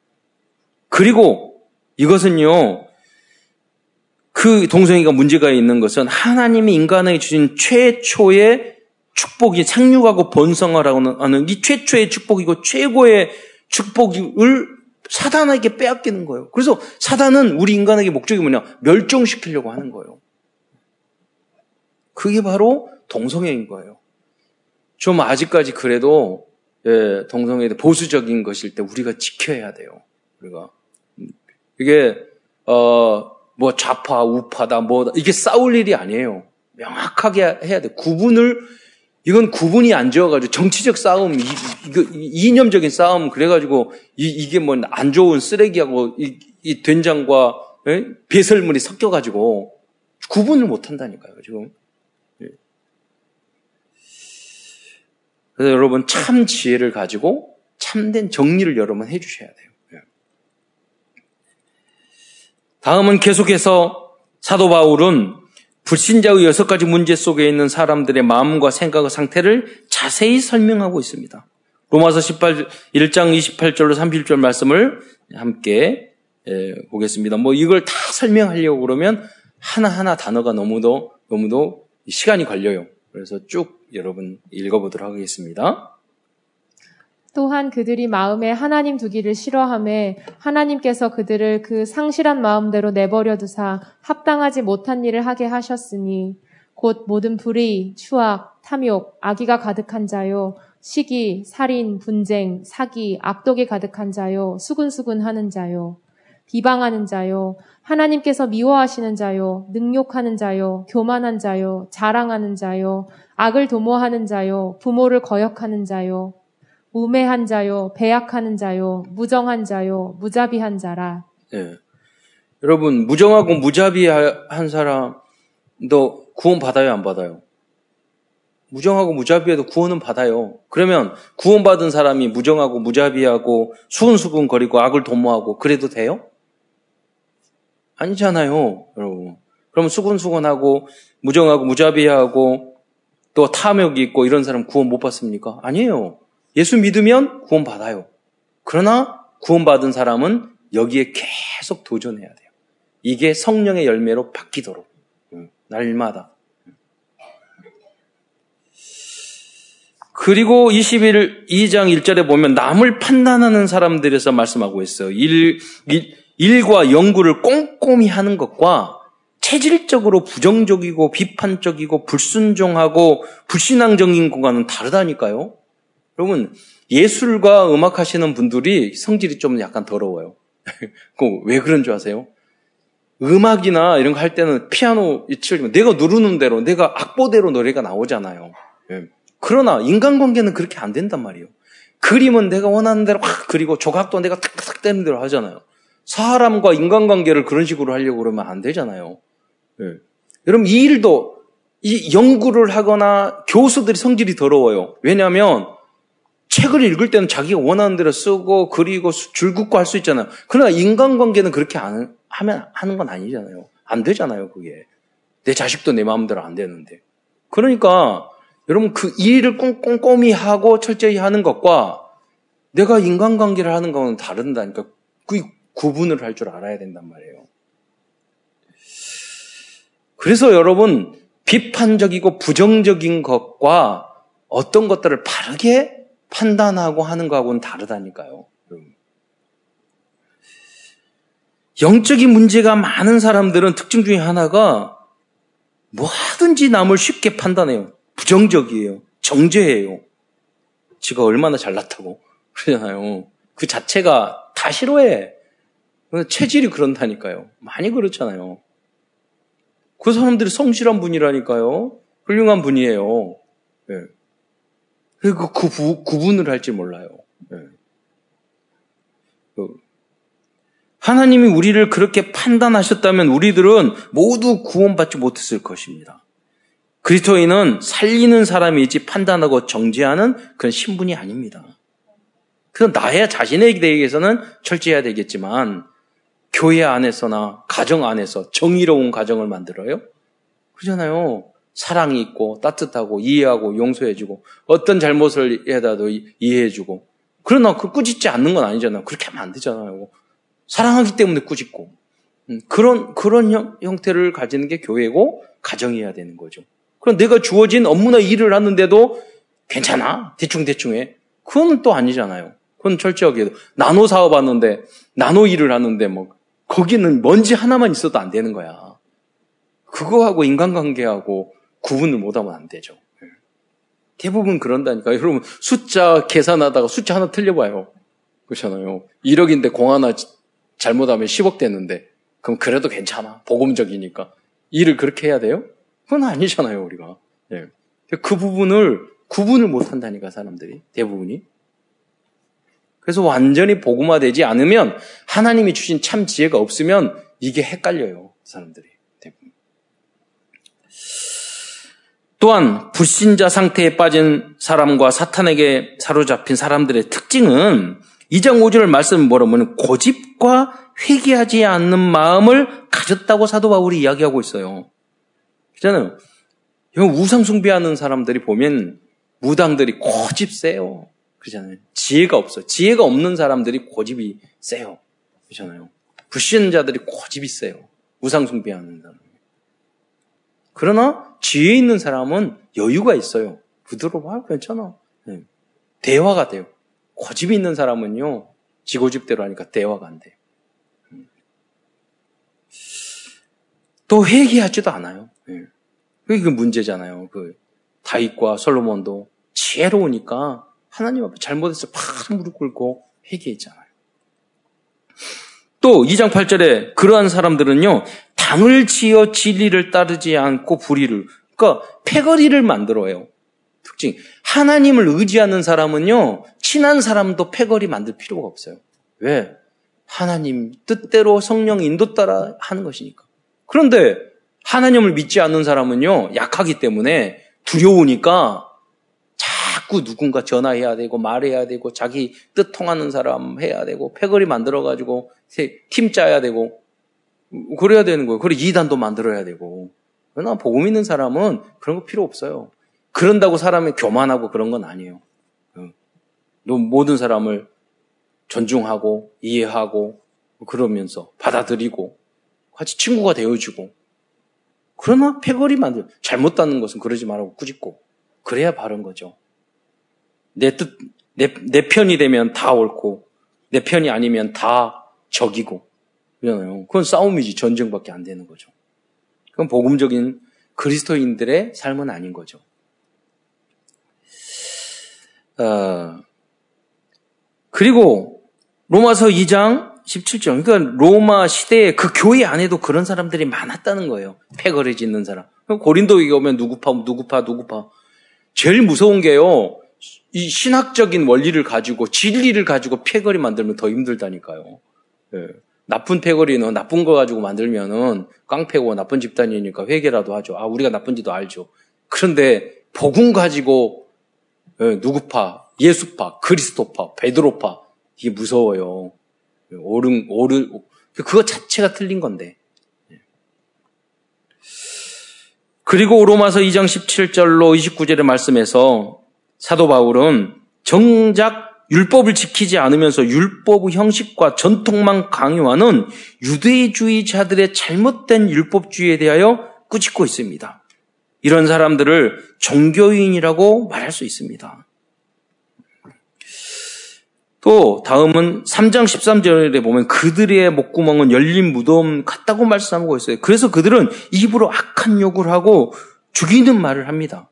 그리고 이것은요. 그 동성애가 문제가 있는 것은 하나님이 인간에게 주신 최초의 축복이 생육하고 번성하라고 하는 이 최초의 축복이고 최고의 축복을 사단에게 빼앗기는 거예요. 그래서 사단은 우리 인간에게 목적이 뭐냐? 멸종시키려고 하는 거예요. 그게 바로 동성애인 거예요. 좀 아직까지 그래도 예, 동성애에 보수적인 것일 때 우리가 지켜야 돼요. 우리가 이게 어 뭐 좌파 우파다 뭐 이게 싸울 일이 아니에요. 명확하게 해야 돼. 구분을 이건 구분이 안 지어가지고 정치적 싸움, 이, 이거, 이념적인 싸움, 그래가지고 이, 게 뭐 안 좋은 쓰레기하고 이, 이 된장과 에? 예? 배설물이 섞여가지고 구분을 못 한다니까요, 지금. 그래서 여러분 참 지혜를 가지고 참된 정리를 여러분 해주셔야 돼요. 예. 다음은 계속해서 사도 바울은 불신자의 여섯 가지 문제 속에 있는 사람들의 마음과 생각의 상태를 자세히 설명하고 있습니다. 로마서 18, 1장 28절로 31절 말씀을 함께 예, 보겠습니다. 뭐 이걸 다 설명하려고 그러면 하나하나 단어가 너무도, 너무도 시간이 걸려요. 그래서 쭉 여러분 읽어보도록 하겠습니다. 또한 그들이 마음에 하나님 두기를 싫어함에 하나님께서 그들을 그 상실한 마음대로 내버려 두사 합당하지 못한 일을 하게 하셨으니 곧 모든 불의, 추악, 탐욕, 악의가 가득한 자요, 시기, 살인, 분쟁, 사기, 악독이 가득한 자요, 수근수근 하는 자요, 비방하는 자요, 하나님께서 미워하시는 자요, 능욕하는 자요, 교만한 자요, 자랑하는 자요, 악을 도모하는 자요, 부모를 거역하는 자요, 우매한 자요, 배약하는 자요, 무정한 자요, 무자비한 자라. 예. 여러분, 무정하고 무자비한 사람도 구원 받아요, 안 받아요? 무정하고 무자비해도 구원은 받아요. 그러면 구원받은 사람이 무정하고 무자비하고 수근수근 거리고 악을 도모하고 그래도 돼요? 아니잖아요, 여러분. 그러면 수근수근하고 무정하고 무자비하고 또 탐욕이 있고 이런 사람 구원 못 받습니까? 아니에요. 예수 믿으면 구원 받아요. 그러나 구원 받은 사람은 여기에 계속 도전해야 돼요. 이게 성령의 열매로 바뀌도록 날마다. 그리고 21, 2장 1절에 보면 남을 판단하는 사람들에서 말씀하고 있어요. 일, 일, 일과 연구를 꼼꼼히 하는 것과 체질적으로 부정적이고 비판적이고 불순종하고 불신앙적인 것과는 다르다니까요. 여러분, 예술과 음악 하시는 분들이 성질이 좀 약간 더러워요. [LAUGHS] 왜 그런 줄 아세요? 음악이나 이런 거 할 때는 피아노 치면 내가 누르는 대로, 내가 악보대로 노래가 나오잖아요. 예. 그러나 인간관계는 그렇게 안 된단 말이에요. 그림은 내가 원하는 대로 확 그리고 조각도 내가 탁탁 떼는 대로 하잖아요. 사람과 인간관계를 그런 식으로 하려고 그러면 안 되잖아요. 예. 여러분, 이 일도 이 연구를 하거나 교수들이 성질이 더러워요. 왜냐하면 책을 읽을 때는 자기가 원하는 대로 쓰고 그리고 줄 긋고 할 수 있잖아요. 그러나 인간관계는 그렇게 안 하면 하는 건 아니잖아요. 안 되잖아요, 그게. 내 자식도 내 마음대로 안 되는데. 그러니까 여러분 그 일을 꼼꼼히 하고 철저히 하는 것과 내가 인간관계를 하는 거는 다른다니까. 그 구분을 할 줄 알아야 된단 말이에요. 그래서 여러분 비판적이고 부정적인 것과 어떤 것들을 바르게 판단하고 하는 거하고는 다르다니까요. 영적인 문제가 많은 사람들은 특징 중에 하나가 뭐든지 남을 쉽게 판단해요. 부정적이에요. 정죄해요. 지가 얼마나 잘났다고 그러잖아요. 그 자체가 다 싫어해. 체질이 그런다니까요. 많이 그렇잖아요. 그 사람들이 성실한 분이라니까요. 훌륭한 분이에요. 네. 그리고 그 구, 구분을 할지 몰라요. 네. 그 하나님이 우리를 그렇게 판단하셨다면 우리들은 모두 구원받지 못했을 것입니다. 그리스도인은 살리는 사람이지 판단하고 정죄하는 그런 신분이 아닙니다. 그건 나의 자신에 대해서는 철저해야 되겠지만 교회 안에서나 가정 안에서 정의로운 가정을 만들어요? 그러잖아요. 사랑이 있고 따뜻하고 이해하고 용서해주고 어떤 잘못을 해다도 이해해주고 그러나 그 꾸짖지 않는 건 아니잖아요. 그렇게 하면 안 되잖아요. 사랑하기 때문에 꾸짖고 음, 그런 그런 형, 형태를 가지는 게 교회고 가정이어야 되는 거죠. 그럼 내가 주어진 업무나 일을 하는데도 괜찮아 대충 대충 해. 그건 또 아니잖아요. 그건 철저하게 나노 사업 하는데 나노 일을 하는데 뭐 거기는 먼지 하나만 있어도 안 되는 거야. 그거하고 인간관계하고 구분을 못하면 안 되죠. 대부분 그런다니까. 여러분 숫자 계산하다가 숫자 하나 틀려봐요. 그렇잖아요. 1억인데 공 하나 잘못하면 10억 되는데 그럼 그래도 괜찮아. 복음적이니까. 일을 그렇게 해야 돼요? 그건 아니잖아요, 우리가. 네. 그 부분을 구분을 못 한다니까, 사람들이. 대부분이. 그래서 완전히 복음화되지 않으면 하나님이 주신 참 지혜가 없으면 이게 헷갈려요, 사람들이. 대부분. 또한 불신자 상태에 빠진 사람과 사탄에게 사로잡힌 사람들의 특징은 2장 5절 말씀 뭐라면 고집과 회개하지 않는 마음을 가졌다고 사도 바울이 이야기하고 있어요. 그잖아요. 우상 숭배하는 사람들이 보면 무당들이 고집 세요. 그렇잖아요. 지혜가 없어. 지혜가 없는 사람들이 고집이 세요. 그렇잖아요. 불신자들이 고집이 세요. 우상 숭배하는 사람. 그러나 지혜 있는 사람은 여유가 있어요. 부드러워. 괜찮아. 네. 대화가 돼요. 고집이 있는 사람은요, 지 고집대로 하니까 대화가 안 돼. 또 회개하지도 않아요. 네. 그게 문제잖아요. 그 다윗과 솔로몬도 지혜로우니까 하나님 앞에 잘못했어. 팍 무릎 꿇고 회개했잖아요. 또 2장 8절에 그러한 사람들은요. 당을 지어 진리를 따르지 않고 불의를 그러니까 패거리를 만들어요. 특징 하나님을 의지하는 사람은요. 친한 사람도 패거리 만들 필요가 없어요. 왜? 하나님 뜻대로 성령 인도 따라 하는 것이니까. 그런데 하나님을 믿지 않는 사람은요. 약하기 때문에 두려우니까 자꾸 누군가 전화해야 되고 말해야 되고 자기 뜻 통하는 사람 해야 되고 패거리 만들어 가지고 팀 짜야 되고 그래야 되는 거예요. 그리고 이단도 만들어야 되고. 그러나 복음 있는 사람은 그런 거 필요 없어요. 그런다고 사람이 교만하고 그런 건 아니에요. 모든 사람을 존중하고 이해하고 그러면서 받아들이고 같이 친구가 되어주고 그러나 패거리 만들 잘못다는 것은 그러지 말고 꾸짖고 그래야 바른 거죠. 내 뜻, 내, 내 편이 되면 다 옳고 내 편이 아니면 다 적이고 그러잖아요. 그건 싸움이지 전쟁밖에 안 되는 거죠. 그건 복음적인 그리스도인들의 삶은 아닌 거죠. 어, 그리고 로마서 2장 17절. 그러니까 로마 시대에 그 교회 안에도 그런 사람들이 많았다는 거예요. 패거리 짓는 사람. 고린도에 오면 누구파, 누구파, 누구파. 제일 무서운 게요. 이 신학적인 원리를 가지고 진리를 가지고 패거리 만들면 더 힘들다니까요. 예. 나쁜 패거리는 나쁜 거 가지고 만들면은 깡패고 나쁜 집단이니까 회개라도 하죠. 아 우리가 나쁜지도 알죠. 그런데 복음 가지고 예, 누구파, 예수파, 그리스도파, 베드로파 이게 무서워요. 옳은 옳은 그거 자체가 틀린 건데. 그리고 로마서 2장 17절로 29절의 말씀에서 사도 바울은 정작 율법을 지키지 않으면서 율법 형식과 전통만 강요하는 유대주의자들의 잘못된 율법주의에 대하여 꾸짖고 있습니다. 이런 사람들을 종교인이라고 말할 수 있습니다. 또 다음은 3장 13절에 보면 그들의 목구멍은 열린 무덤 같다고 말씀하고 있어요. 그래서 그들은 입으로 악한 욕을 하고 죽이는 말을 합니다.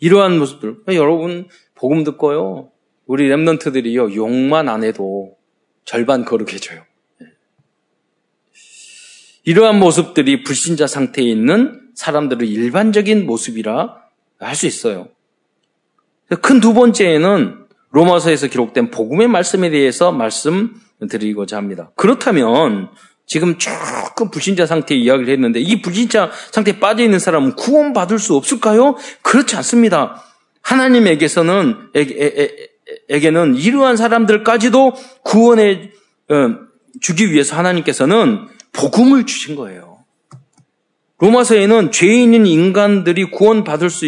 이러한 모습들. 여러분 복음 듣고요. 우리 랩런트들이요 욕만 안 해도 절반 거룩해져요. 이러한 모습들이 불신자 상태에 있는 사람들의 일반적인 모습이라 할 수 있어요. 큰 두 번째는 로마서에서 기록된 복음의 말씀에 대해서 말씀드리고자 합니다. 그렇다면 지금 조금 불신자 상태 이야기를 했는데 이 불신자 상태에 빠져 있는 사람은 구원받을 수 없을까요? 그렇지 않습니다. 하나님에게서는 에게는 이러한 사람들까지도 구원해 어, 주기 위해서 하나님께서는 복음을 주신 거예요. 로마서에는 죄인인 인간들이 구원받을 수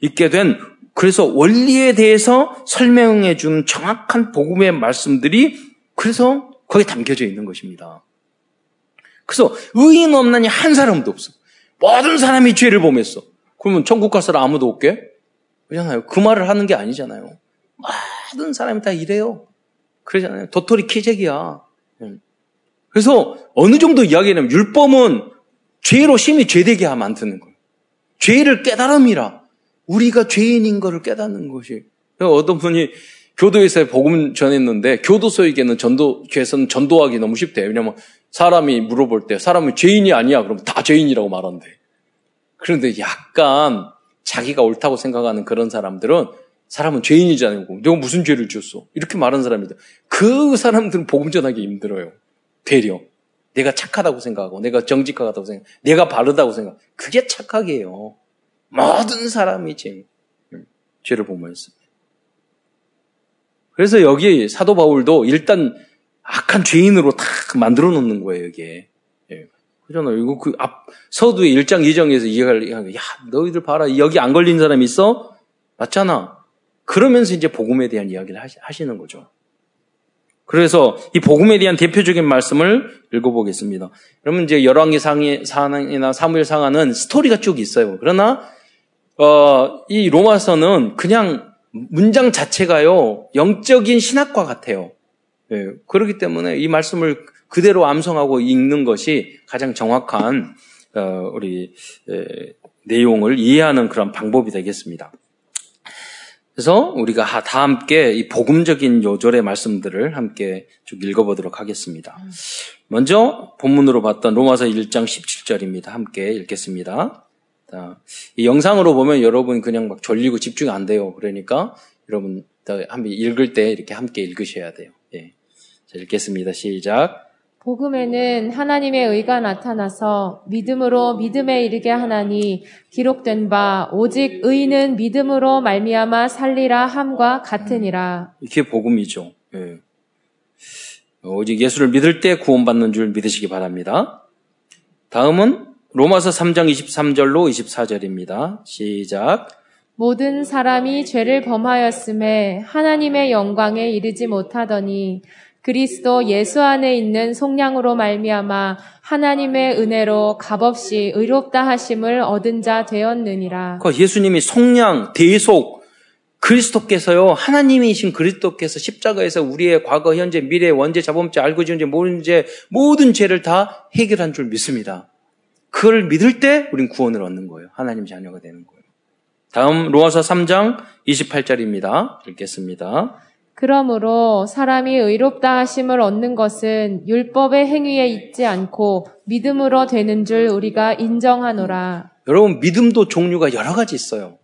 있게 된 그래서 원리에 대해서 설명해 준 정확한 복음의 말씀들이 그래서 거기에 담겨져 있는 것입니다. 그래서 의인 없나니 한 사람도 없어. 모든 사람이 죄를 범했어. 그러면 천국 갈 사람 아무도 없게? 그러잖아요. 그 말을 하는 게 아니잖아요. 모든 사람이 다 이래요. 그러잖아요. 도토리 키재기야. 그래서 어느 정도 이야기냐면 율법은 죄로 심히 죄되게 만드는 거예요. 죄를 깨달음이라. 우리가 죄인인 것을 깨닫는 것이. 어떤 분이 교도에서 복음 전했는데 교도소에게는 전도 교회에서는 전도하기 너무 쉽대요. 왜냐면 사람이 물어볼 때 사람이 죄인이 아니야 그러면 다 죄인이라고 말한대. 그런데 약간 자기가 옳다고 생각하는 그런 사람들은 사람은 죄인이잖아요. 내가 무슨 죄를 지었어? 이렇게 말하는 사람이다. 그 사람들은 복음 전하기 힘들어요. 되려. 내가 착하다고 생각하고, 내가 정직하다고 생각, 내가 바르다고 생각. 그게 착하게요. 모든 사람이 죄, 죄를 범했습니다. 그래서 여기 사도 바울도 일단 악한 죄인으로 다 만들어 놓는 거예요, 이게. 예. 그잖아요. 이거 그 앞, 서두의 1장 2장에서 이해를, 야, 너희들 봐라. 여기 안 걸린 사람 있어? 맞잖아. 그러면서 이제 복음에 대한 이야기를 하시는 거죠. 그래서 이 복음에 대한 대표적인 말씀을 읽어보겠습니다. 여러분 이제 열왕기 상이나 사무엘 상하는 스토리가 쭉 있어요. 그러나 어, 이 로마서는 그냥 문장 자체가요 영적인 신학과 같아요. 예, 그렇기 때문에 이 말씀을 그대로 암송하고 읽는 것이 가장 정확한 어, 우리 에, 내용을 이해하는 그런 방법이 되겠습니다. 그래서 우리가 다 함께 이 복음적인 요절의 말씀들을 함께 쭉 읽어보도록 하겠습니다. 먼저 본문으로 봤던 로마서 1장 17절입니다. 함께 읽겠습니다. 이 영상으로 보면 여러분 그냥 막 졸리고 집중 안 돼요. 그러니까 여러분 한번 읽을 때 이렇게 함께 읽으셔야 돼요. 예. 자, 읽겠습니다. 시작. 복음에는 하나님의 의가 나타나서 믿음으로 믿음에 이르게 하나니 기록된 바 오직 의는 믿음으로 말미암아 살리라 함과 같으니라. 이게 복음이죠. 예. 오직 예수를 믿을 때 구원받는 줄 믿으시기 바랍니다. 다음은 로마서 3장 23절로 24절입니다. 시작. 모든 사람이 죄를 범하였음에 하나님의 영광에 이르지 못하더니 그리스도 예수 안에 있는 속량으로 말미암아 하나님의 은혜로 값없이 의롭다 하심을 얻은 자 되었느니라. 그 예수님이 속량, 대속, 그리스도께서요, 하나님이신 그리스도께서 십자가에서 우리의 과거, 현재, 미래, 원죄, 자범죄, 알고 지은 죄, 모르는 죄, 모든 죄를 다 해결한 줄 믿습니다. 그걸 믿을 때 우린 구원을 얻는 거예요. 하나님 자녀가 되는 거예요. 다음 로마서 3장 28절입니다. 읽겠습니다. 그러므로 사람이 의롭다 하심을 얻는 것은 율법의 행위에 있지 않고 믿음으로 되는 줄 우리가 인정하노라. 여러분 믿음도 종류가 여러 가지 있어요.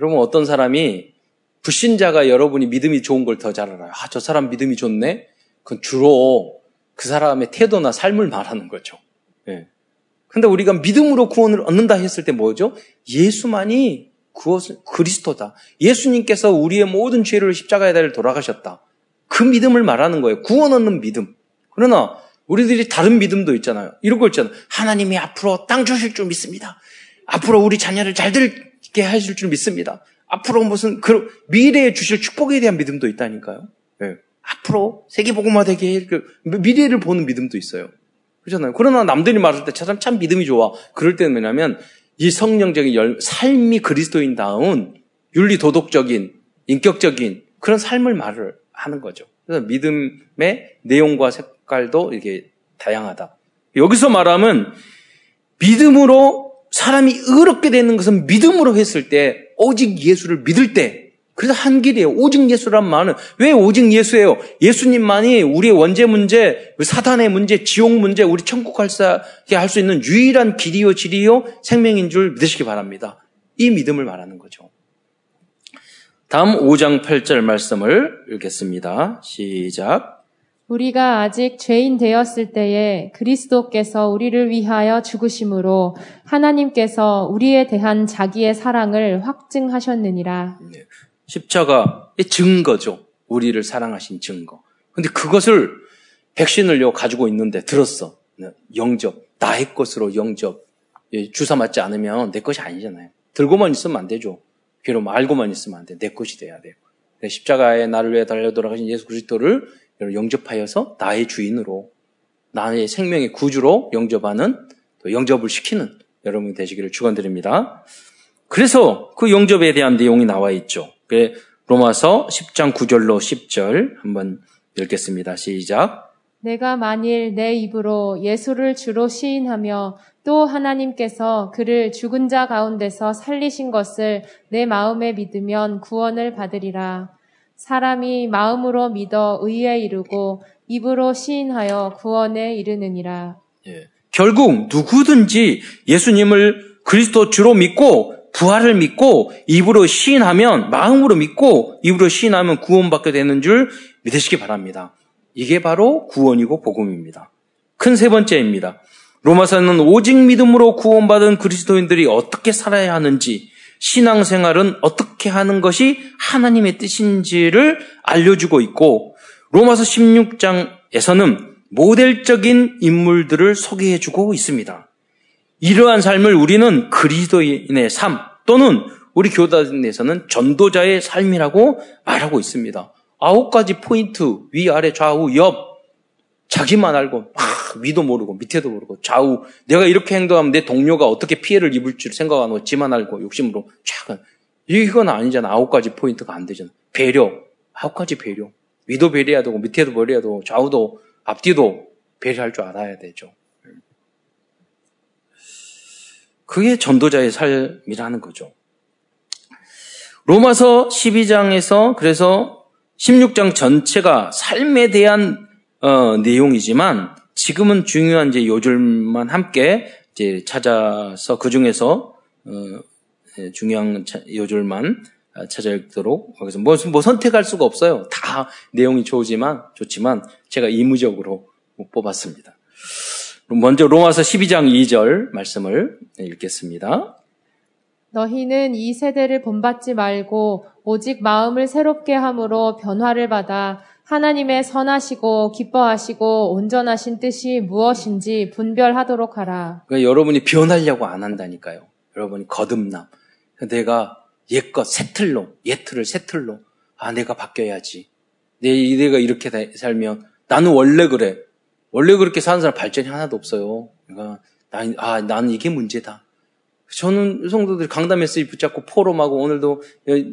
여러분 어떤 사람이 불신자가 여러분이 믿음이 좋은 걸 더 잘 알아요. 아, 저 사람 믿음이 좋네? 그건 주로 그 사람의 태도나 삶을 말하는 거죠. 예. 근데 우리가 믿음으로 구원을 얻는다 했을 때 뭐죠? 예수만이 그것은 그리스도다. 예수님께서 우리의 모든 죄를 십자가에 달려 돌아가셨다. 그 믿음을 말하는 거예요. 구원 얻는 믿음. 그러나 우리들이 다른 믿음도 있잖아요. 이런 거 있잖아요. 하나님이 앞으로 땅 주실 줄 믿습니다. 앞으로 우리 자녀를 잘 되게 하실 줄 믿습니다. 앞으로 무슨 그 미래에 주실 축복에 대한 믿음도 있다니까요. 네. 앞으로 세계복음화 되게 그 미래를 보는 믿음도 있어요. 그렇잖아요. 그러나 남들이 말할 때 참, 참 믿음이 좋아. 그럴 때는 뭐냐면 이 성령적인 열, 삶이 그리스도인다운 윤리 도덕적인 인격적인 그런 삶을 말을 하는 거죠. 그래서 믿음의 내용과 색깔도 이렇게 다양하다. 여기서 말하면 믿음으로 사람이 의롭게 되는 것은 믿음으로 했을 때 오직 예수를 믿을 때 그래서 한 길이에요. 오직 예수란 말은 왜 오직 예수예요? 예수님만이 우리의 원죄 문제, 사단의 문제, 지옥 문제, 우리 천국 갈사게 할 수 있는 유일한 길이요, 진리요, 생명인 줄 믿으시기 바랍니다. 이 믿음을 말하는 거죠. 다음 5장 8절 말씀을 읽겠습니다. 시작. 우리가 아직 죄인 되었을 때에 그리스도께서 우리를 위하여 죽으심으로 하나님께서 우리에 대한 자기의 사랑을 확증하셨느니라. 네. 십자가의 증거죠. 우리를 사랑하신 증거. 근데 그것을 백신을 요 가지고 있는데 들었어. 네, 영접. 나의 것으로 영접. 예, 주사 맞지 않으면 내 것이 아니잖아요. 들고만 있으면 안 되죠. 비록 말고만 있으면 안 돼. 내 것이 돼야 돼요. 십자가에 나를 위해 달려 돌아가신 예수 그리스도를 영접하여서 나의 주인으로 나의 생명의 구주로 영접하는 또 영접을 시키는 여러분이 되시기를 축원드립니다. 그래서 그 영접에 대한 내용이 나와 있죠. 그 로마서 10장 9절로 10절 한번 읽겠습니다. 시작. 내가 만일 내 입으로 예수를 주로 시인하며 또 하나님께서 그를 죽은 자 가운데서 살리신 것을 내 마음에 믿으면 구원을 받으리라. 사람이 마음으로 믿어 의에 이르고 입으로 시인하여 구원에 이르느니라. 예. 결국 누구든지 예수님을 그리스도 주로 믿고 부활을 믿고 입으로 시인하면 마음으로 믿고 입으로 시인하면 구원받게 되는 줄 믿으시기 바랍니다. 이게 바로 구원이고 복음입니다. 큰 세 번째입니다. 로마서는 오직 믿음으로 구원받은 그리스도인들이 어떻게 살아야 하는지 신앙생활은 어떻게 하는 것이 하나님의 뜻인지를 알려주고 있고 로마서 16장에서는 모델적인 인물들을 소개해주고 있습니다. 이러한 삶을 우리는 그리스도인의 삶 또는 우리 교단에서는 전도자의 삶이라고 말하고 있습니다. 아홉 가지 포인트 위 아래 좌우 옆. 자기만 알고 막 위도 모르고 밑에도 모르고 좌우. 내가 이렇게 행동하면 내 동료가 어떻게 피해를 입을 줄 생각 안 하고 지만 알고 욕심으로 쫙. 이건 아니잖아. 아홉 가지 포인트가 안 되잖아. 배려. 아홉 가지 배려. 위도 배려해야 되고 밑에도 배려해야 되고 좌우도 앞뒤도 배려할 줄 알아야 되죠. 그게 전도자의 삶이라는 거죠. 로마서 12장에서 그래서 16장 전체가 삶에 대한 어, 내용이지만 지금은 중요한 이제 요절만 함께 이제 찾아서 그 중에서 어, 예, 중요한 요절만 찾아 읽도록 그래서 뭐, 뭐 선택할 수가 없어요. 다 내용이 좋지만 좋지만 제가 의무적으로 뽑았습니다. 먼저 로마서 12장 2절 말씀을 읽겠습니다. 너희는 이 세대를 본받지 말고 오직 마음을 새롭게 함으로 변화를 받아 하나님의 선하시고 기뻐하시고 온전하신 뜻이 무엇인지 분별하도록 하라. 그러니까 여러분이 변하려고 안 한다니까요. 여러분이 거듭남. 내가 옛것 새틀로, 옛틀을 새틀로. 아, 내가 바뀌어야지. 내, 내가 이렇게 살면 나는 원래 그래. 원래 그렇게 사는 사람 발전이 하나도 없어요. 그러니까 난, 아, 나는 이게 문제다. 저는 성도들이 강단 메시지 붙잡고 포럼하고 오늘도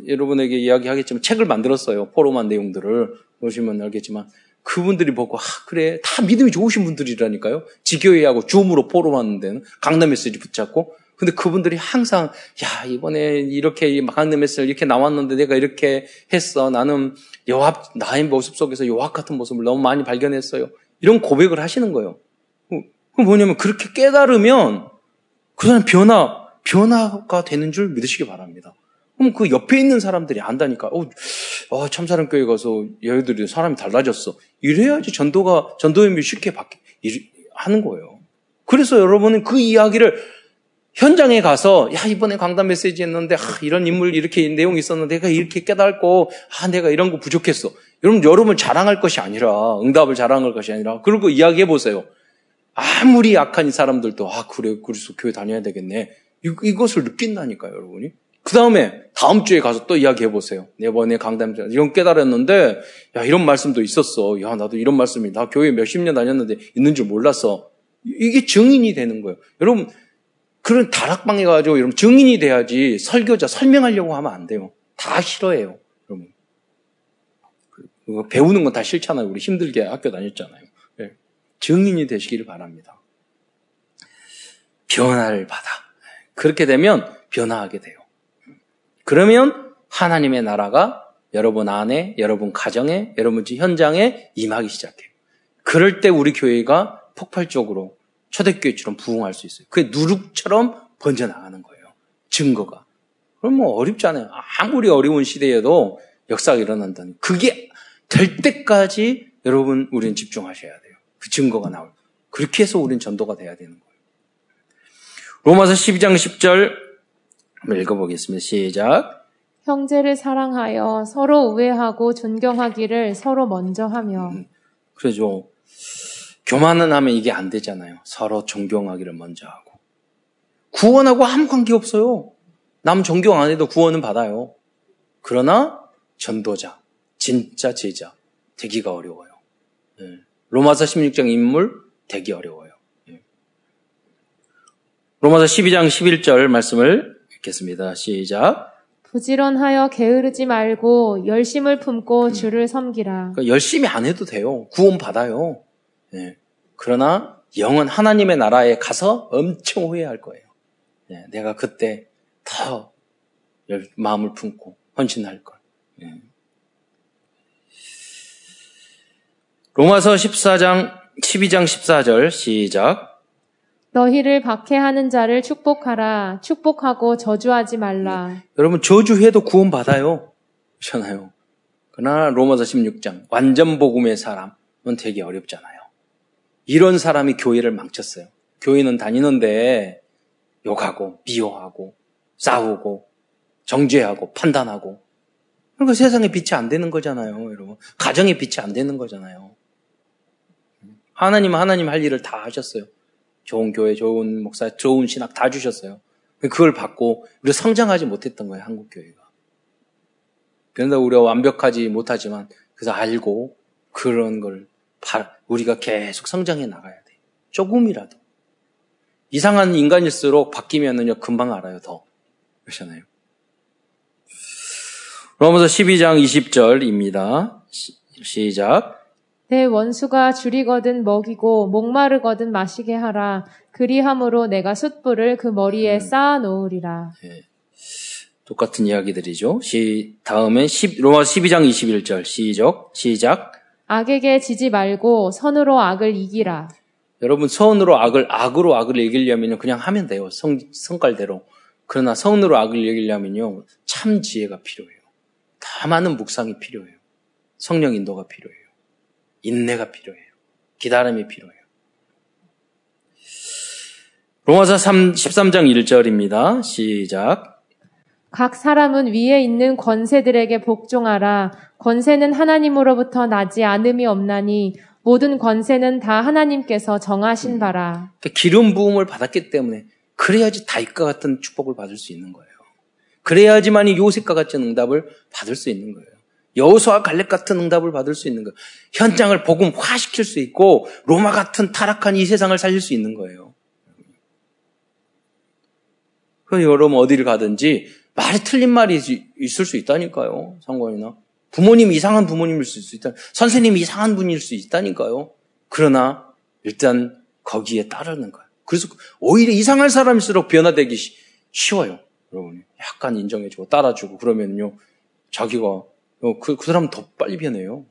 여러분에게 이야기하겠지만 책을 만들었어요. 포럼한 내용들을 보시면 알겠지만 그분들이 보고 아 그래 다 믿음이 좋으신 분들이라니까요. 지교회하고 줌으로 포럼하는 데는 강단 메시지 붙잡고 근데 그분들이 항상 야 이번에 이렇게 강단 메시지 이렇게 나왔는데 내가 이렇게 했어. 나는 여합 나의 모습 속에서 여합 같은 모습을 너무 많이 발견했어요. 이런 고백을 하시는 거예요. 그 뭐냐면 그렇게 깨달으면 그 사람 변화 변화가 되는 줄 믿으시기 바랍니다. 그럼 그 옆에 있는 사람들이 안다니까. 어, 어 참사랑교회 가서 얘들이 사람이 달라졌어. 이래야지 전도가 전도임이 쉽게 바뀌 하는 거예요. 그래서 여러분은 그 이야기를 현장에 가서 야 이번에 강단 메시지 했는데 아, 이런 인물 이렇게 내용이 있었는데 내가 이렇게 깨달고 아 내가 이런 거 부족했어. 여러분 여러분 자랑할 것이 아니라 응답을 자랑할 것이 아니라 그리고 이야기해 보세요. 아무리 약한 이 사람들도 아 그래 그래서 교회 다녀야 되겠네. 이것을 느낀다니까요, 여러분이. 그 다음에 다음 주에 가서 또 이야기해 보세요. 이번에 강단 이런 깨달았는데 야 이런 말씀도 있었어. 야 나도 이런 말씀이 나 교회 몇십 년 다녔는데 있는 줄 몰랐어. 이게 증인이 되는 거예요. 여러분 그런 다락방에 가지고 여러분 증인이 돼야지 설교자 설명하려고 하면 안 돼요. 다 싫어해요, 여러분. 배우는 건 다 싫잖아요. 우리 힘들게 학교 다녔잖아요. 네. 증인이 되시기를 바랍니다. 변화를 받아. 그렇게 되면 변화하게 돼요. 그러면 하나님의 나라가 여러분 안에, 여러분 가정에, 여러분 현장에 임하기 시작해요. 그럴 때 우리 교회가 폭발적으로 초대교회처럼 부흥할 수 있어요. 그게 누룩처럼 번져나가는 거예요. 증거가. 그럼 뭐 어렵지 않아요. 아무리 어려운 시대에도 역사가 일어난다는. 그게 될 때까지 여러분 우리는 집중하셔야 돼요. 그 증거가 나올. 그렇게 해서 우리는 전도가 돼야 되는 거예요. 로마서 12장 10절 한번 읽어보겠습니다. 시작. 형제를 사랑하여 서로 우애하고 존경하기를 서로 먼저 하며. 음, 그러죠. 교만은 하면 이게 안 되잖아요. 서로 존경하기를 먼저 하고. 구원하고 아무 관계 없어요. 남 존경 안 해도 구원은 받아요. 그러나 전도자, 진짜 제자 되기가 어려워요. 네. 로마서 16장 인물 되기 어려워요. 로마서 12장 11절 말씀을 읽겠습니다. 시작. 부지런하여 게으르지 말고 열심을 품고 주를 섬기라. 그러니까 열심히 안 해도 돼요. 구원 받아요. 네. 그러나 영은 하나님의 나라에 가서 엄청 후회할 거예요. 네. 내가 그때 더 마음을 품고 헌신할 걸. 네. 로마서 14장 12장 14절 시작. 너희를 박해하는 자를 축복하라. 축복하고 저주하지 말라. 네. 여러분 저주해도 구원 받아요. 그렇잖아요. 그러나 로마서 16장 완전 복음의 사람은 되게 어렵잖아요. 이런 사람이 교회를 망쳤어요. 교회는 다니는데 욕하고 미워하고 싸우고 정죄하고 판단하고 그러니까 세상에 빛이 안 되는 거잖아요, 여러분. 가정에 빛이 안 되는 거잖아요. 하나님은 하나님 할 일을 다 하셨어요. 좋은 교회, 좋은 목사, 좋은 신학 다 주셨어요. 그걸 받고 우리 성장하지 못했던 거예요, 한국 교회가. 그런데 우리가 완벽하지 못하지만 그래서 알고 그런 걸 우리가 계속 성장해 나가야 돼. 조금이라도. 이상한 인간일수록 바뀌면은요, 금방 알아요, 더. 그렇잖아요. 로마서 12장 20절입니다. 시작. 내 원수가 줄이거든 먹이고 목마르거든 마시게 하라. 그리함으로 내가 숯불을 그 머리에 쌓아 놓으리라. 똑같은 이야기들이죠. 시, 다음에 10, 로마 12장 21절 시작, 시작. 악에게 지지 말고 선으로 악을 이기라. 여러분 선으로 악을 악으로 악을 이기려면 그냥 하면 돼요. 성 성깔대로. 그러나 선으로 악을 이기려면요 참 지혜가 필요해요. 더 많은 묵상이 필요해요. 성령 인도가 필요해요. 인내가 필요해요. 기다림이 필요해요. 로마서 3, 13장 1절입니다. 시작. 각 사람은 위에 있는 권세들에게 복종하라. 권세는 하나님으로부터 나지 않음이 없나니 모든 권세는 다 하나님께서 정하신 바라. 그러니까 기름 부음을 받았기 때문에 그래야지 다윗과 같은 축복을 받을 수 있는 거예요. 그래야지만이 요셉과 같은 응답을 받을 수 있는 거예요. 여호수아 갈렙 같은 응답을 받을 수 있는 거예요. 현장을 복음화시킬 수 있고 로마 같은 타락한 이 세상을 살릴 수 있는 거예요. 그 여러분 어디를 가든지 말이 틀린 말이 있을 수 있다니까요. 상관이나 부모님 이상한 부모님일 수 있다. 선생님이 이상한 분일 수 있다니까요. 그러나 일단 거기에 따르는 거예요. 그래서 오히려 이상한 사람일수록 변화되기 쉬워요. 여러분 약간 인정해주고 따라주고 그러면요 자기가 그, 그 사람은 더 빨리 변해요.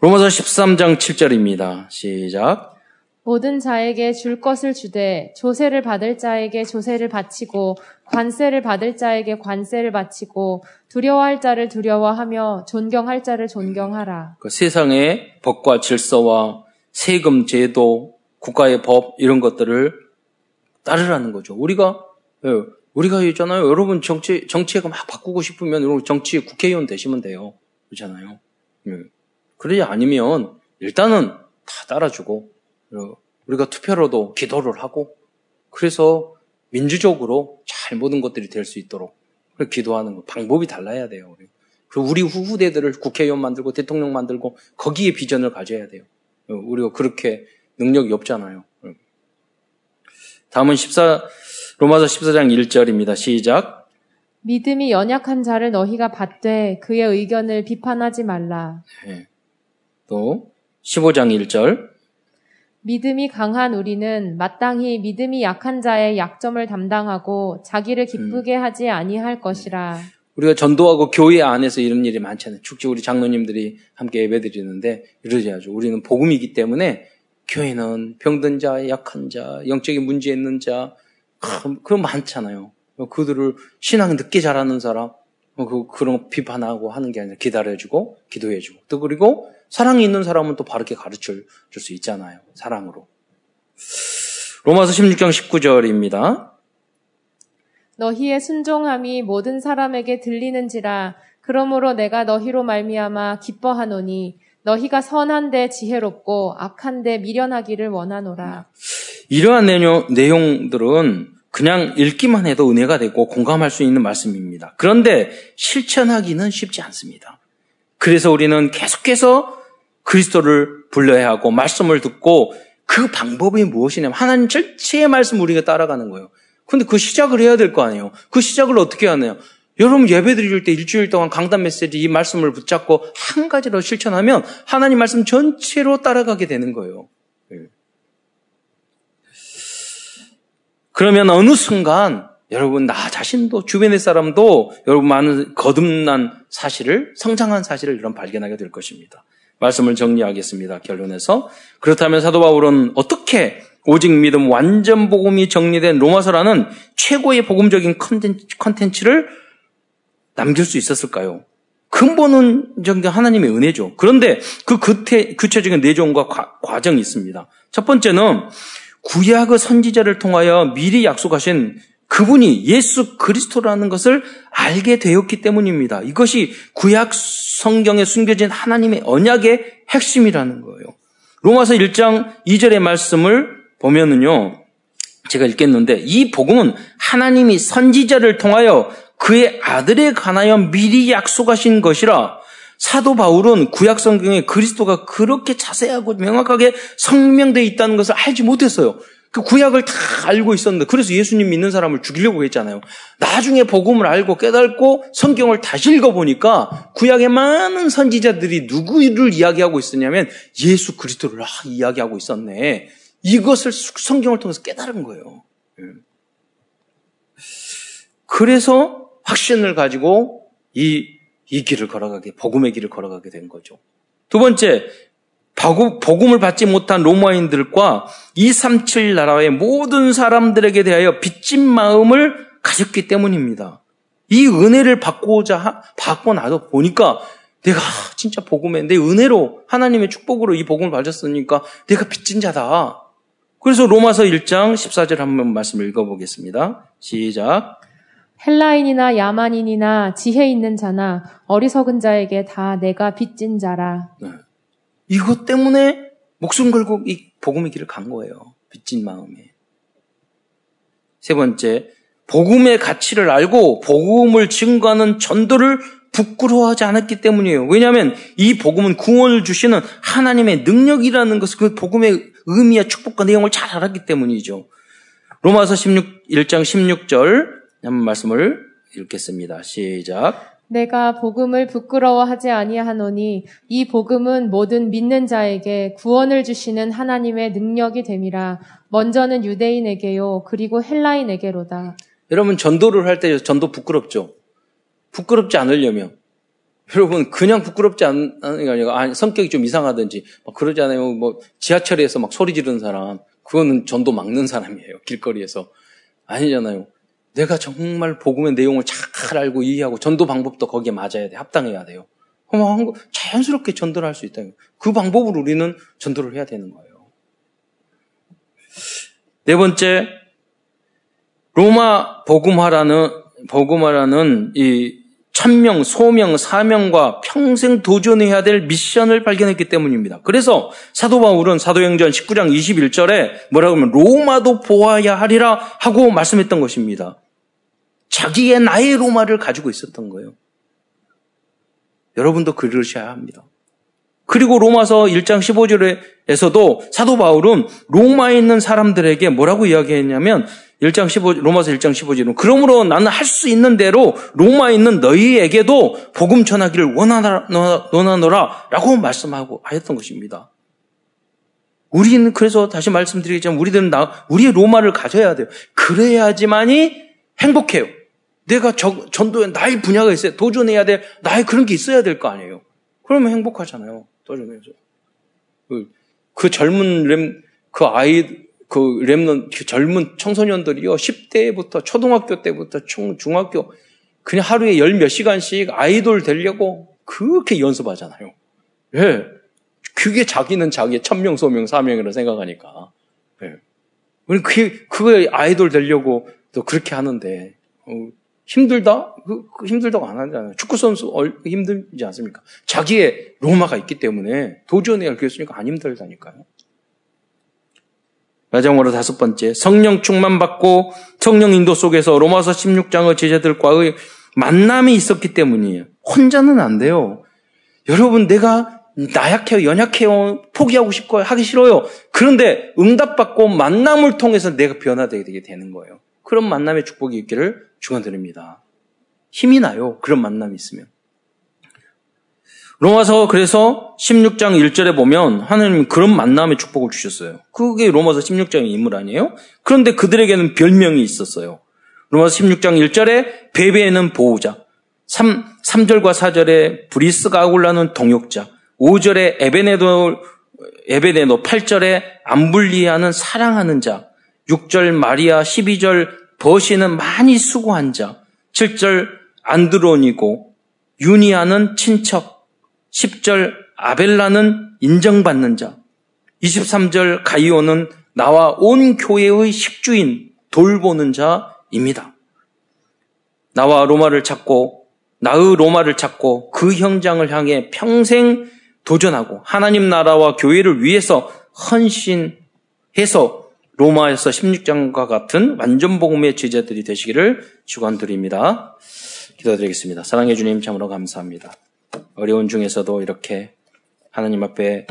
로마서 13장 7절입니다. 시작. 모든 자에게 줄 것을 주되 조세를 받을 자에게 조세를 바치고 관세를 받을 자에게 관세를 바치고 두려워할 자를 두려워하며 존경할 자를 존경하라. 그 세상의 법과 질서와 세금 제도, 국가의 법 이런 것들을 따르라는 거죠. 우리가 예, 우리가 있잖아요. 여러분 정치 정치가 막 바꾸고 싶으면 여러분 정치 국회의원 되시면 돼요. 그렇잖아요. 예. 그러지 아니면 일단은 다 따라주고 우리가 투표로도 기도를 하고 그래서 민주적으로 잘 모든 것들이 될 수 있도록 기도하는 거 방법이 달라야 돼요. 그리고 우리 후대들을 국회의원 만들고 대통령 만들고 거기에 비전을 가져야 돼요. 우리가 그렇게 능력이 없잖아요. 다음은 14 로마서 14장 1절입니다. 시작. 믿음이 연약한 자를 너희가 받되 그의 의견을 비판하지 말라. 네. 또 15장 1절. 믿음이 강한 우리는 마땅히 믿음이 약한 자의 약점을 담당하고 자기를 기쁘게 음. 하지 아니할 것이라. 우리가 전도하고 교회 안에서 이런 일이 많잖아요. 축제 우리 장로님들이 함께 예배드리는데 이러지 않죠. 우리는 복음이기 때문에 교회는 병든 자, 약한 자, 영적인 문제 있는 자, 그런 많잖아요. 그들을 신앙 늦게 자라는 사람, 그, 그런 비판하고 하는 게 아니라 기다려주고, 기도해주고. 또 그리고 사랑이 있는 사람은 또 바르게 가르쳐 줄 수 있잖아요. 사랑으로. 로마서 16장 19절입니다. 너희의 순종함이 모든 사람에게 들리는지라 그러므로 내가 너희로 말미암아 기뻐하노니 너희가 선한데 지혜롭고 악한데 미련하기를 원하노라. 이러한 내용, 내용들은 그냥 읽기만 해도 은혜가 되고 공감할 수 있는 말씀입니다. 그런데 실천하기는 쉽지 않습니다. 그래서 우리는 계속해서 그리스도를 불러야 하고 말씀을 듣고 그 방법이 무엇이냐면 하나님 절체의 말씀 우리가 따라가는 거예요. 근데 그 시작을 해야 될 거 아니에요. 그 시작을 어떻게 하나요? 여러분 예배 드릴 때 일주일 동안 강단 메시지 이 말씀을 붙잡고 한 가지로 실천하면 하나님 말씀 전체로 따라가게 되는 거예요. 예. 그러면 어느 순간 여러분 나 자신도 주변의 사람도 여러분 많은 거듭난 사실을 성장한 사실을 이런 발견하게 될 것입니다. 말씀을 정리하겠습니다. 결론에서 그렇다면 사도 바울은 어떻게 오직 믿음 완전 복음이 정리된 로마서라는 최고의 복음적인 컨텐츠를 남길 수 있었을까요? 근본은 정말 하나님의 은혜죠. 그런데 그 구태, 구체적인 내용과 과, 정이 있습니다. 첫 번째는 구약의 선지자를 통하여 미리 약속하신 그분이 예수 그리스도라는 것을 알게 되었기 때문입니다. 이것이 구약 성경에 숨겨진 하나님의 언약의 핵심이라는 거예요. 로마서 1장 2절의 말씀을 보면은요, 제가 읽겠는데, 이 복음은 하나님이 선지자를 통하여 그의 아들에 관하여 미리 약속하신 것이라 사도 바울은 구약 성경에 그리스도가 그렇게 자세하고 명확하게 성명되어 있다는 것을 알지 못했어요. 그 구약을 다 알고 있었는데 그래서 예수님 믿는 사람을 죽이려고 했잖아요. 나중에 복음을 알고 깨닫고 성경을 다시 읽어보니까 구약의 많은 선지자들이 누구를 이야기하고 있었냐면 예수 그리스도를 아, 이야기하고 있었네. 이것을 성경을 통해서 깨달은 거예요. 예. 그래서 확신을 가지고 이, 이 길을 걸어가게, 복음의 길을 걸어가게 된 거죠. 두 번째, 복음을 받지 못한 로마인들과 237 나라의 모든 사람들에게 대하여 빚진 마음을 가졌기 때문입니다. 이 은혜를 받고자 받고 나서 보니까 내가 진짜 복음에 내 은혜로 하나님의 축복으로 이 복음을 받았으니까 내가 빚진 자다. 그래서 로마서 1장 14절 한번 말씀 읽어보겠습니다. 시작. 헬라인이나 야만인이나 지혜 있는 자나 어리석은 자에게 다 내가 빚진 자라. 네. 이것 때문에 목숨 걸고 이 복음의 길을 간 거예요. 빚진 마음에. 세 번째, 복음의 가치를 알고 복음을 증거하는 전도를 부끄러워하지 않았기 때문이에요. 왜냐하면 이 복음은 구원을 주시는 하나님의 능력이라는 것을 그 복음의 의미와 축복과 내용을 잘 알았기 때문이죠. 로마서 16, 1장 16절 한번 말씀을 읽겠습니다. 시작. 내가 복음을 부끄러워하지 아니하노니 이 복음은 모든 믿는 자에게 구원을 주시는 하나님의 능력이 됨이라 먼저는 유대인에게요 그리고 헬라인에게로다. 여러분 전도를 할 때 전도 부끄럽죠. 부끄럽지 않으려면 여러분 그냥 부끄럽지 않은 게 아니라 성격이 좀 이상하든지 막 그러지 않아요. 뭐 지하철에서 막 소리 지르는 사람 그거는 전도 막는 사람이에요. 길거리에서 아니잖아요. 내가 정말 복음의 내용을 잘 알고 이해하고 전도 방법도 거기에 맞아야 돼. 합당해야 돼요. 그럼 자연스럽게 전도를 할 수 있다. 그 방법으로 우리는 전도를 해야 되는 거예요. 네 번째, 로마 복음화라는, 복음화라는 이 천명, 소명, 사명과 평생 도전해야 될 미션을 발견했기 때문입니다. 그래서 사도 바울은 사도행전 19장 21절에 뭐라고 하면 로마도 보아야 하리라 하고 말씀했던 것입니다. 자기의 나의 로마를 가지고 있었던 거예요. 여러분도 그러셔야 합니다. 그리고 로마서 1장 15절에서도 사도 바울은 로마에 있는 사람들에게 뭐라고 이야기했냐면 1장 15 로마서 1장 15절은 그러므로 나는 할 수 있는 대로 로마에 있는 너희에게도 복음 전하기를 원하노라, 원하노라라고 말씀하고 하였던 것입니다. 우리는 그래서 다시 말씀드리겠지만 우리들은 나 우리의 로마를 가져야 돼요. 그래야지만이 행복해요. 내가 저, 전도에 나의 분야가 있어요. 도전해야 될 나의 그런 게 있어야 될 거 아니에요. 그러면 행복하잖아요. 도전해서. 그, 그 젊은 램, 그 아이, 그 랩런, 그 젊은 청소년들이요. 10대부터, 초등학교 때부터 중, 중학교, 그냥 하루에 열 몇 시간씩 아이돌 되려고 그렇게 연습하잖아요. 예. 그게 자기는 자기의 천명, 소명, 사명이라고 생각하니까. 예. 우리 그, 그 아이돌 되려고 또 그렇게 하는데, 어, 힘들다? 그, 그 힘들다고 안 하잖아요. 축구선수 힘들지 않습니까? 자기의 로마가 있기 때문에 도전해야 교수니까 안 힘들다니까요. 마지막으로 다섯 번째, 성령 충만 받고 성령 인도 속에서 로마서 16장의 제자들과의 만남이 있었기 때문이에요. 혼자는 안 돼요. 여러분, 내가 나약해요, 연약해요, 포기하고 싶어요, 하기 싫어요. 그런데 응답받고 만남을 통해서 내가 변화되게 되는 거예요. 그런 만남의 축복이 있기를 축원드립니다. 힘이 나요. 그런 만남이 있으면. 로마서 그래서 16장 1절에 보면 하나님 그런 만남의 축복을 주셨어요. 그게 로마서 16장의 인물 아니에요? 그런데 그들에게는 별명이 있었어요. 로마서 16장 1절에 베베에는 보호자, 3, 3절과 4절에 브리스가 아굴라는 동역자, 5절에 에베네도, 에베네도 8절에 안불리하는 사랑하는 자, 6절 마리아, 12절 버시는 많이 수고한 자, 7절 안드론이고 유니아는 친척, 10절 아벨라는 인정받는 자, 23절 가이오는 나와 온 교회의 식주인, 돌보는 자입니다. 나와 로마를 찾고 나의 로마를 찾고 그 현장을 향해 평생 도전하고 하나님 나라와 교회를 위해서 헌신해서 로마에서 16장과 같은 완전 복음의 제자들이 되시기를 축원드립니다. 기도드리겠습니다. 사랑해 주님 참으로 감사합니다. 어려운 중에서도 이렇게 하나님 앞에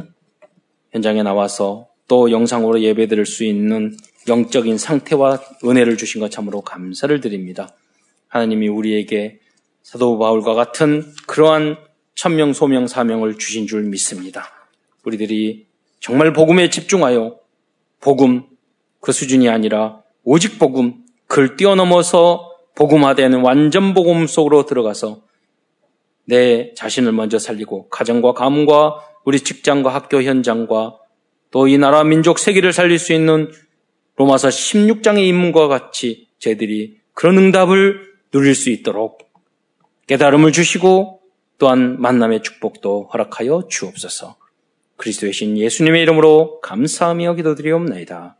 현장에 나와서 또 영상으로 예배드릴 수 있는 영적인 상태와 은혜를 주신 것 참으로 감사를 드립니다. 하나님이 우리에게 사도 바울과 같은 그러한 천명, 소명, 사명을 주신 줄 믿습니다. 우리들이 정말 복음에 집중하여 복음 그 수준이 아니라 오직 복음 그걸 뛰어넘어서 복음화되는 완전 복음 속으로 들어가서 내 자신을 먼저 살리고 가정과 가문과 우리 직장과 학교 현장과 또 이 나라 민족 세계를 살릴 수 있는 로마서 16장의 인문과 같이 저희들이 그런 응답을 누릴 수 있도록 깨달음을 주시고 또한 만남의 축복도 허락하여 주옵소서. 그리스도의 신 예수님의 이름으로 감사하며 기도드리옵나이다.